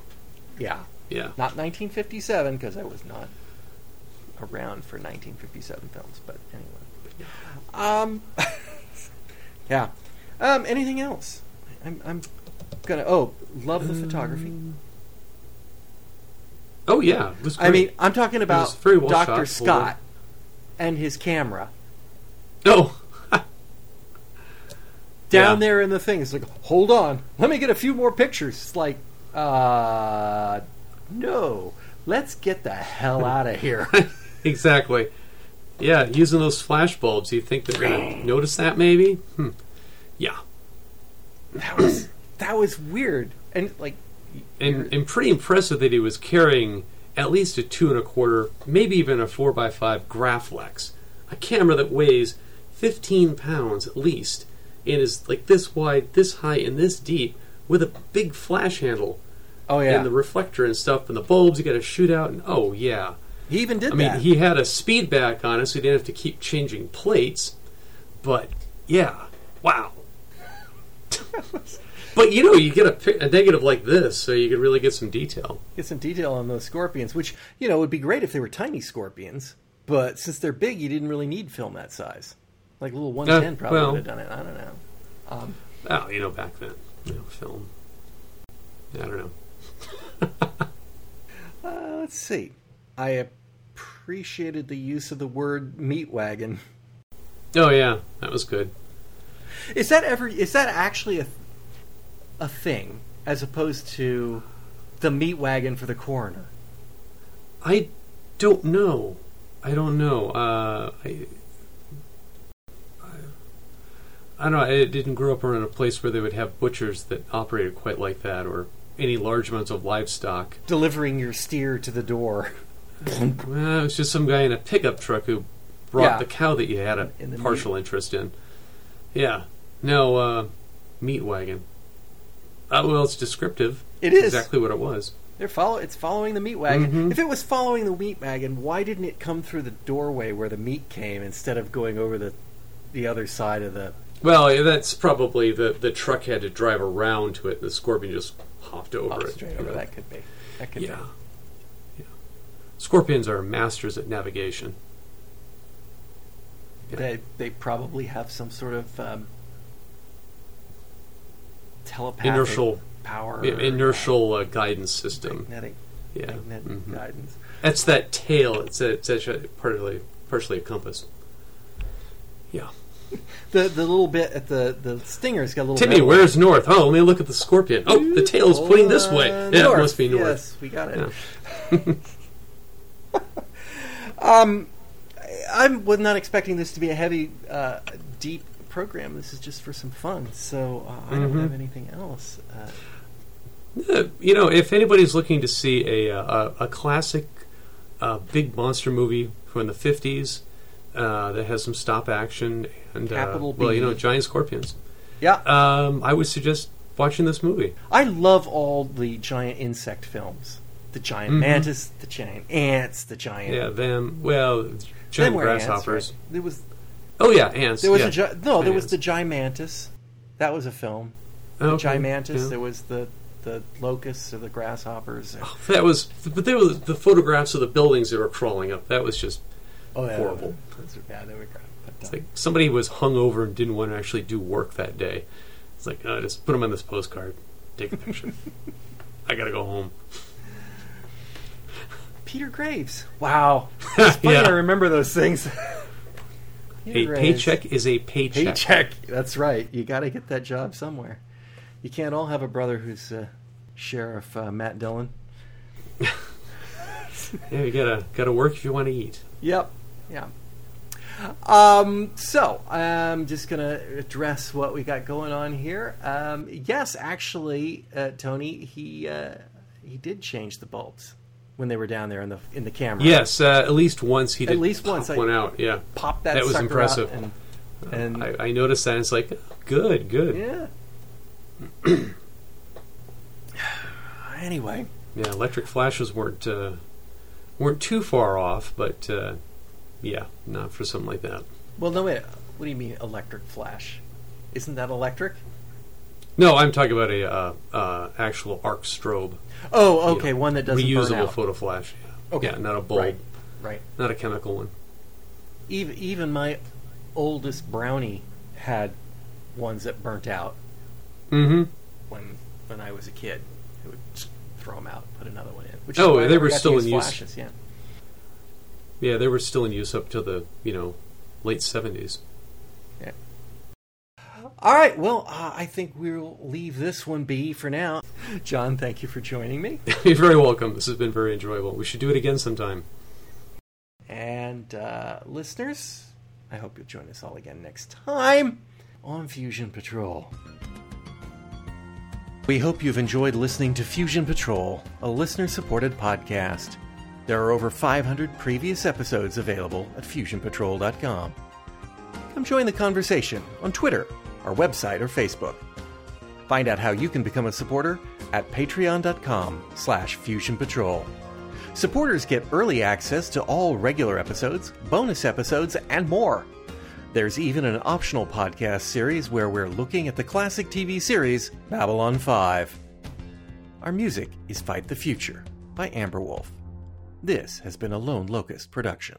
[SPEAKER 1] Yeah,
[SPEAKER 2] Yeah.
[SPEAKER 1] not 1957 because I was not around for 1957 films. But anyway, um, yeah. Um, anything else? I'm, I'm gonna. Oh, love the photography.
[SPEAKER 2] Oh yeah. It was
[SPEAKER 1] I mean, I'm talking about
[SPEAKER 2] well shot,
[SPEAKER 1] Scott and his camera
[SPEAKER 2] oh.
[SPEAKER 1] down
[SPEAKER 2] Yeah.
[SPEAKER 1] there in the thing. It's like, hold on, let me get a few more pictures. It's like, uh, no, let's get the hell out of here.
[SPEAKER 2] exactly. Yeah, using those flash bulbs, you think they're going to notice that maybe? Hmm. Yeah.
[SPEAKER 1] that was that was weird, and like,
[SPEAKER 2] And, and pretty impressive that he was carrying at least a two and a quarter, maybe even a four by five Graflex, a camera that weighs 15 pounds at least, and is like this wide, this high, and this deep, with a big flash handle
[SPEAKER 1] oh yeah,
[SPEAKER 2] and the reflector and stuff, and the bulbs you got to shoot out, and oh yeah.
[SPEAKER 1] he even did that.
[SPEAKER 2] I mean, he had a speed back on it, so he didn't have to keep changing plates. But yeah, wow. but you know, you get a, a negative like this, so you could really get some detail.
[SPEAKER 1] get some detail on those scorpions, which you know would be great if they were tiny scorpions, but since they're big, you didn't really need film that size. Like a little 110 probably
[SPEAKER 2] well.
[SPEAKER 1] would have done it. I don't know. Um,
[SPEAKER 2] Oh, you know, back then, you know, film. I don't know.
[SPEAKER 1] Uh, let's see. I appreciated the use of the word meat wagon.
[SPEAKER 2] Oh yeah, that was good.
[SPEAKER 1] Is that ever? Is that actually a a thing as opposed to the meat wagon for the coroner?
[SPEAKER 2] I don't know. I don't know. Uh, I, I, I don't know. I didn't grow up around a place where they would have butchers that operated quite like that, or any large amounts of livestock.
[SPEAKER 1] Delivering your steer to the door.
[SPEAKER 2] Well, it was just some guy in a pickup truck who brought
[SPEAKER 1] Yeah.
[SPEAKER 2] the cow that you had a partial interest in. Yeah. No, uh, meat wagon. Uh, well, it's descriptive.
[SPEAKER 1] It is.
[SPEAKER 2] exactly what it was.
[SPEAKER 1] They're follow. It's following the meat wagon.
[SPEAKER 2] Mhm.
[SPEAKER 1] If it was following the meat wagon, why didn't it come through the doorway where the meat came instead of going over the the other side of the?
[SPEAKER 2] Well, that's probably the the truck had to drive around to it, and the scorpion just hopped over
[SPEAKER 1] Oh,
[SPEAKER 2] it.
[SPEAKER 1] straight over.
[SPEAKER 2] know.
[SPEAKER 1] That could be. That could
[SPEAKER 2] Yeah.
[SPEAKER 1] be.
[SPEAKER 2] yeah. Scorpions are masters at navigation. Yeah.
[SPEAKER 1] They they probably have some sort of um, telepathic
[SPEAKER 2] Inertial,
[SPEAKER 1] power.
[SPEAKER 2] yeah, inertial uh, guidance system.
[SPEAKER 1] magnetic,
[SPEAKER 2] Yeah.
[SPEAKER 1] magnetic
[SPEAKER 2] mhm.
[SPEAKER 1] guidance.
[SPEAKER 2] That's that tail. It's, it's actually partly partially a compass. Yeah.
[SPEAKER 1] The the little bit at the the stinger's got a little.
[SPEAKER 2] Timmy, where's north? Oh, let me look at the scorpion. Oh, the tail is pointing this way.
[SPEAKER 1] Uh,
[SPEAKER 2] Yeah,
[SPEAKER 1] north.
[SPEAKER 2] it must be north.
[SPEAKER 1] Yes, we got it.
[SPEAKER 2] Yeah.
[SPEAKER 1] Um, I I was not expecting this to be a heavy, uh, deep program. This is just for some fun. So uh, I don't
[SPEAKER 2] Mhm.
[SPEAKER 1] have anything else. Uh,
[SPEAKER 2] you know, if anybody's looking to see a uh, a, a classic uh, big monster movie from the fifties uh, that has some stop action and uh, well, you know, giant scorpions,
[SPEAKER 1] yeah,
[SPEAKER 2] um, I would suggest watching this movie.
[SPEAKER 1] I love all the giant insect films. The giant
[SPEAKER 2] Mhm.
[SPEAKER 1] mantis, the giant ants, the giant.
[SPEAKER 2] Yeah, them. Well, giant
[SPEAKER 1] were ants,
[SPEAKER 2] grasshoppers.
[SPEAKER 1] right? There was
[SPEAKER 2] Oh yeah, ants.
[SPEAKER 1] there was
[SPEAKER 2] yeah.
[SPEAKER 1] a gi- no. There was the gimantis. That was a film.
[SPEAKER 2] Oh,
[SPEAKER 1] The
[SPEAKER 2] okay,
[SPEAKER 1] gimantis.
[SPEAKER 2] yeah.
[SPEAKER 1] There was the the locusts or the grasshoppers.
[SPEAKER 2] Oh, That was, but they were the photographs of the buildings that were crawling up. That was just
[SPEAKER 1] Oh, yeah,
[SPEAKER 2] horrible.
[SPEAKER 1] Those are bad. They were great. Uh,
[SPEAKER 2] It's like somebody was hungover and didn't want to actually do work that day. It's like, uh, just put them on this postcard, take a picture. I gotta go home.
[SPEAKER 1] Peter Graves. Wow. It's funny
[SPEAKER 2] Yeah.
[SPEAKER 1] I remember those things. Peter
[SPEAKER 2] A
[SPEAKER 1] Graves.
[SPEAKER 2] paycheck is a paycheck.
[SPEAKER 1] Paycheck. That's right. You got to get that job somewhere. You can't all have a brother who's uh, Sheriff uh, Matt Dillon.
[SPEAKER 2] Yeah, you gotta gotta work if you want to eat.
[SPEAKER 1] Yep. Yeah. Um, so I'm just gonna address what we got going on here. Um, yes, actually, uh, Tony, he uh, he did change the bulbs when they were down there in the in the camera.
[SPEAKER 2] Yes, uh, at least once he
[SPEAKER 1] At
[SPEAKER 2] did.
[SPEAKER 1] least
[SPEAKER 2] pop
[SPEAKER 1] once, I-
[SPEAKER 2] out. Yeah,
[SPEAKER 1] pop that.
[SPEAKER 2] That was impressive.
[SPEAKER 1] And, and
[SPEAKER 2] I, I noticed that. And it's like, good, good.
[SPEAKER 1] yeah. anyway,
[SPEAKER 2] Yeah, electric flashes weren't uh, weren't too far off, but uh, yeah, not for something like that.
[SPEAKER 1] well, no wait. What do you mean electric flash? Isn't that electric?
[SPEAKER 2] No, I'm talking about a uh, uh, actual arc strobe,
[SPEAKER 1] Oh,
[SPEAKER 2] You
[SPEAKER 1] okay,
[SPEAKER 2] know,
[SPEAKER 1] one that doesn't burn
[SPEAKER 2] reusable
[SPEAKER 1] out.
[SPEAKER 2] photo flash. Yeah.
[SPEAKER 1] Okay.
[SPEAKER 2] yeah, not a bulb,
[SPEAKER 1] Right, right.
[SPEAKER 2] not a chemical one.
[SPEAKER 1] Even even my oldest brownie had ones that burnt out
[SPEAKER 2] Mm-hmm.
[SPEAKER 1] when when I was a kid. It would just throw them out, put another one in. Which
[SPEAKER 2] Oh, they were still in use.
[SPEAKER 1] Flashes, yeah.
[SPEAKER 2] Yeah, they were still in use up to the you know late 70s.
[SPEAKER 1] All right. Well, uh, I think we'll leave this one be for now. John, thank you for joining me.
[SPEAKER 2] You're very welcome. This has been very enjoyable. We should do it again sometime.
[SPEAKER 1] And uh, listeners, I hope you'll join us all again next time on Fusion Patrol. We hope you've enjoyed listening to Fusion Patrol, a listener supported podcast. There are over 500 previous episodes available at fusionpatrol.com. Come join the conversation on Twitter, our website, or Facebook. Find out how you can become a supporter at patreon.com slash fusionpatrol. Supporters get early access to all regular episodes, bonus episodes, and more. There's even an optional podcast series where we're looking at the classic TV series Babylon 5. Our music is Fight the Future by Amber Wolf. This has been a Lone Locust production.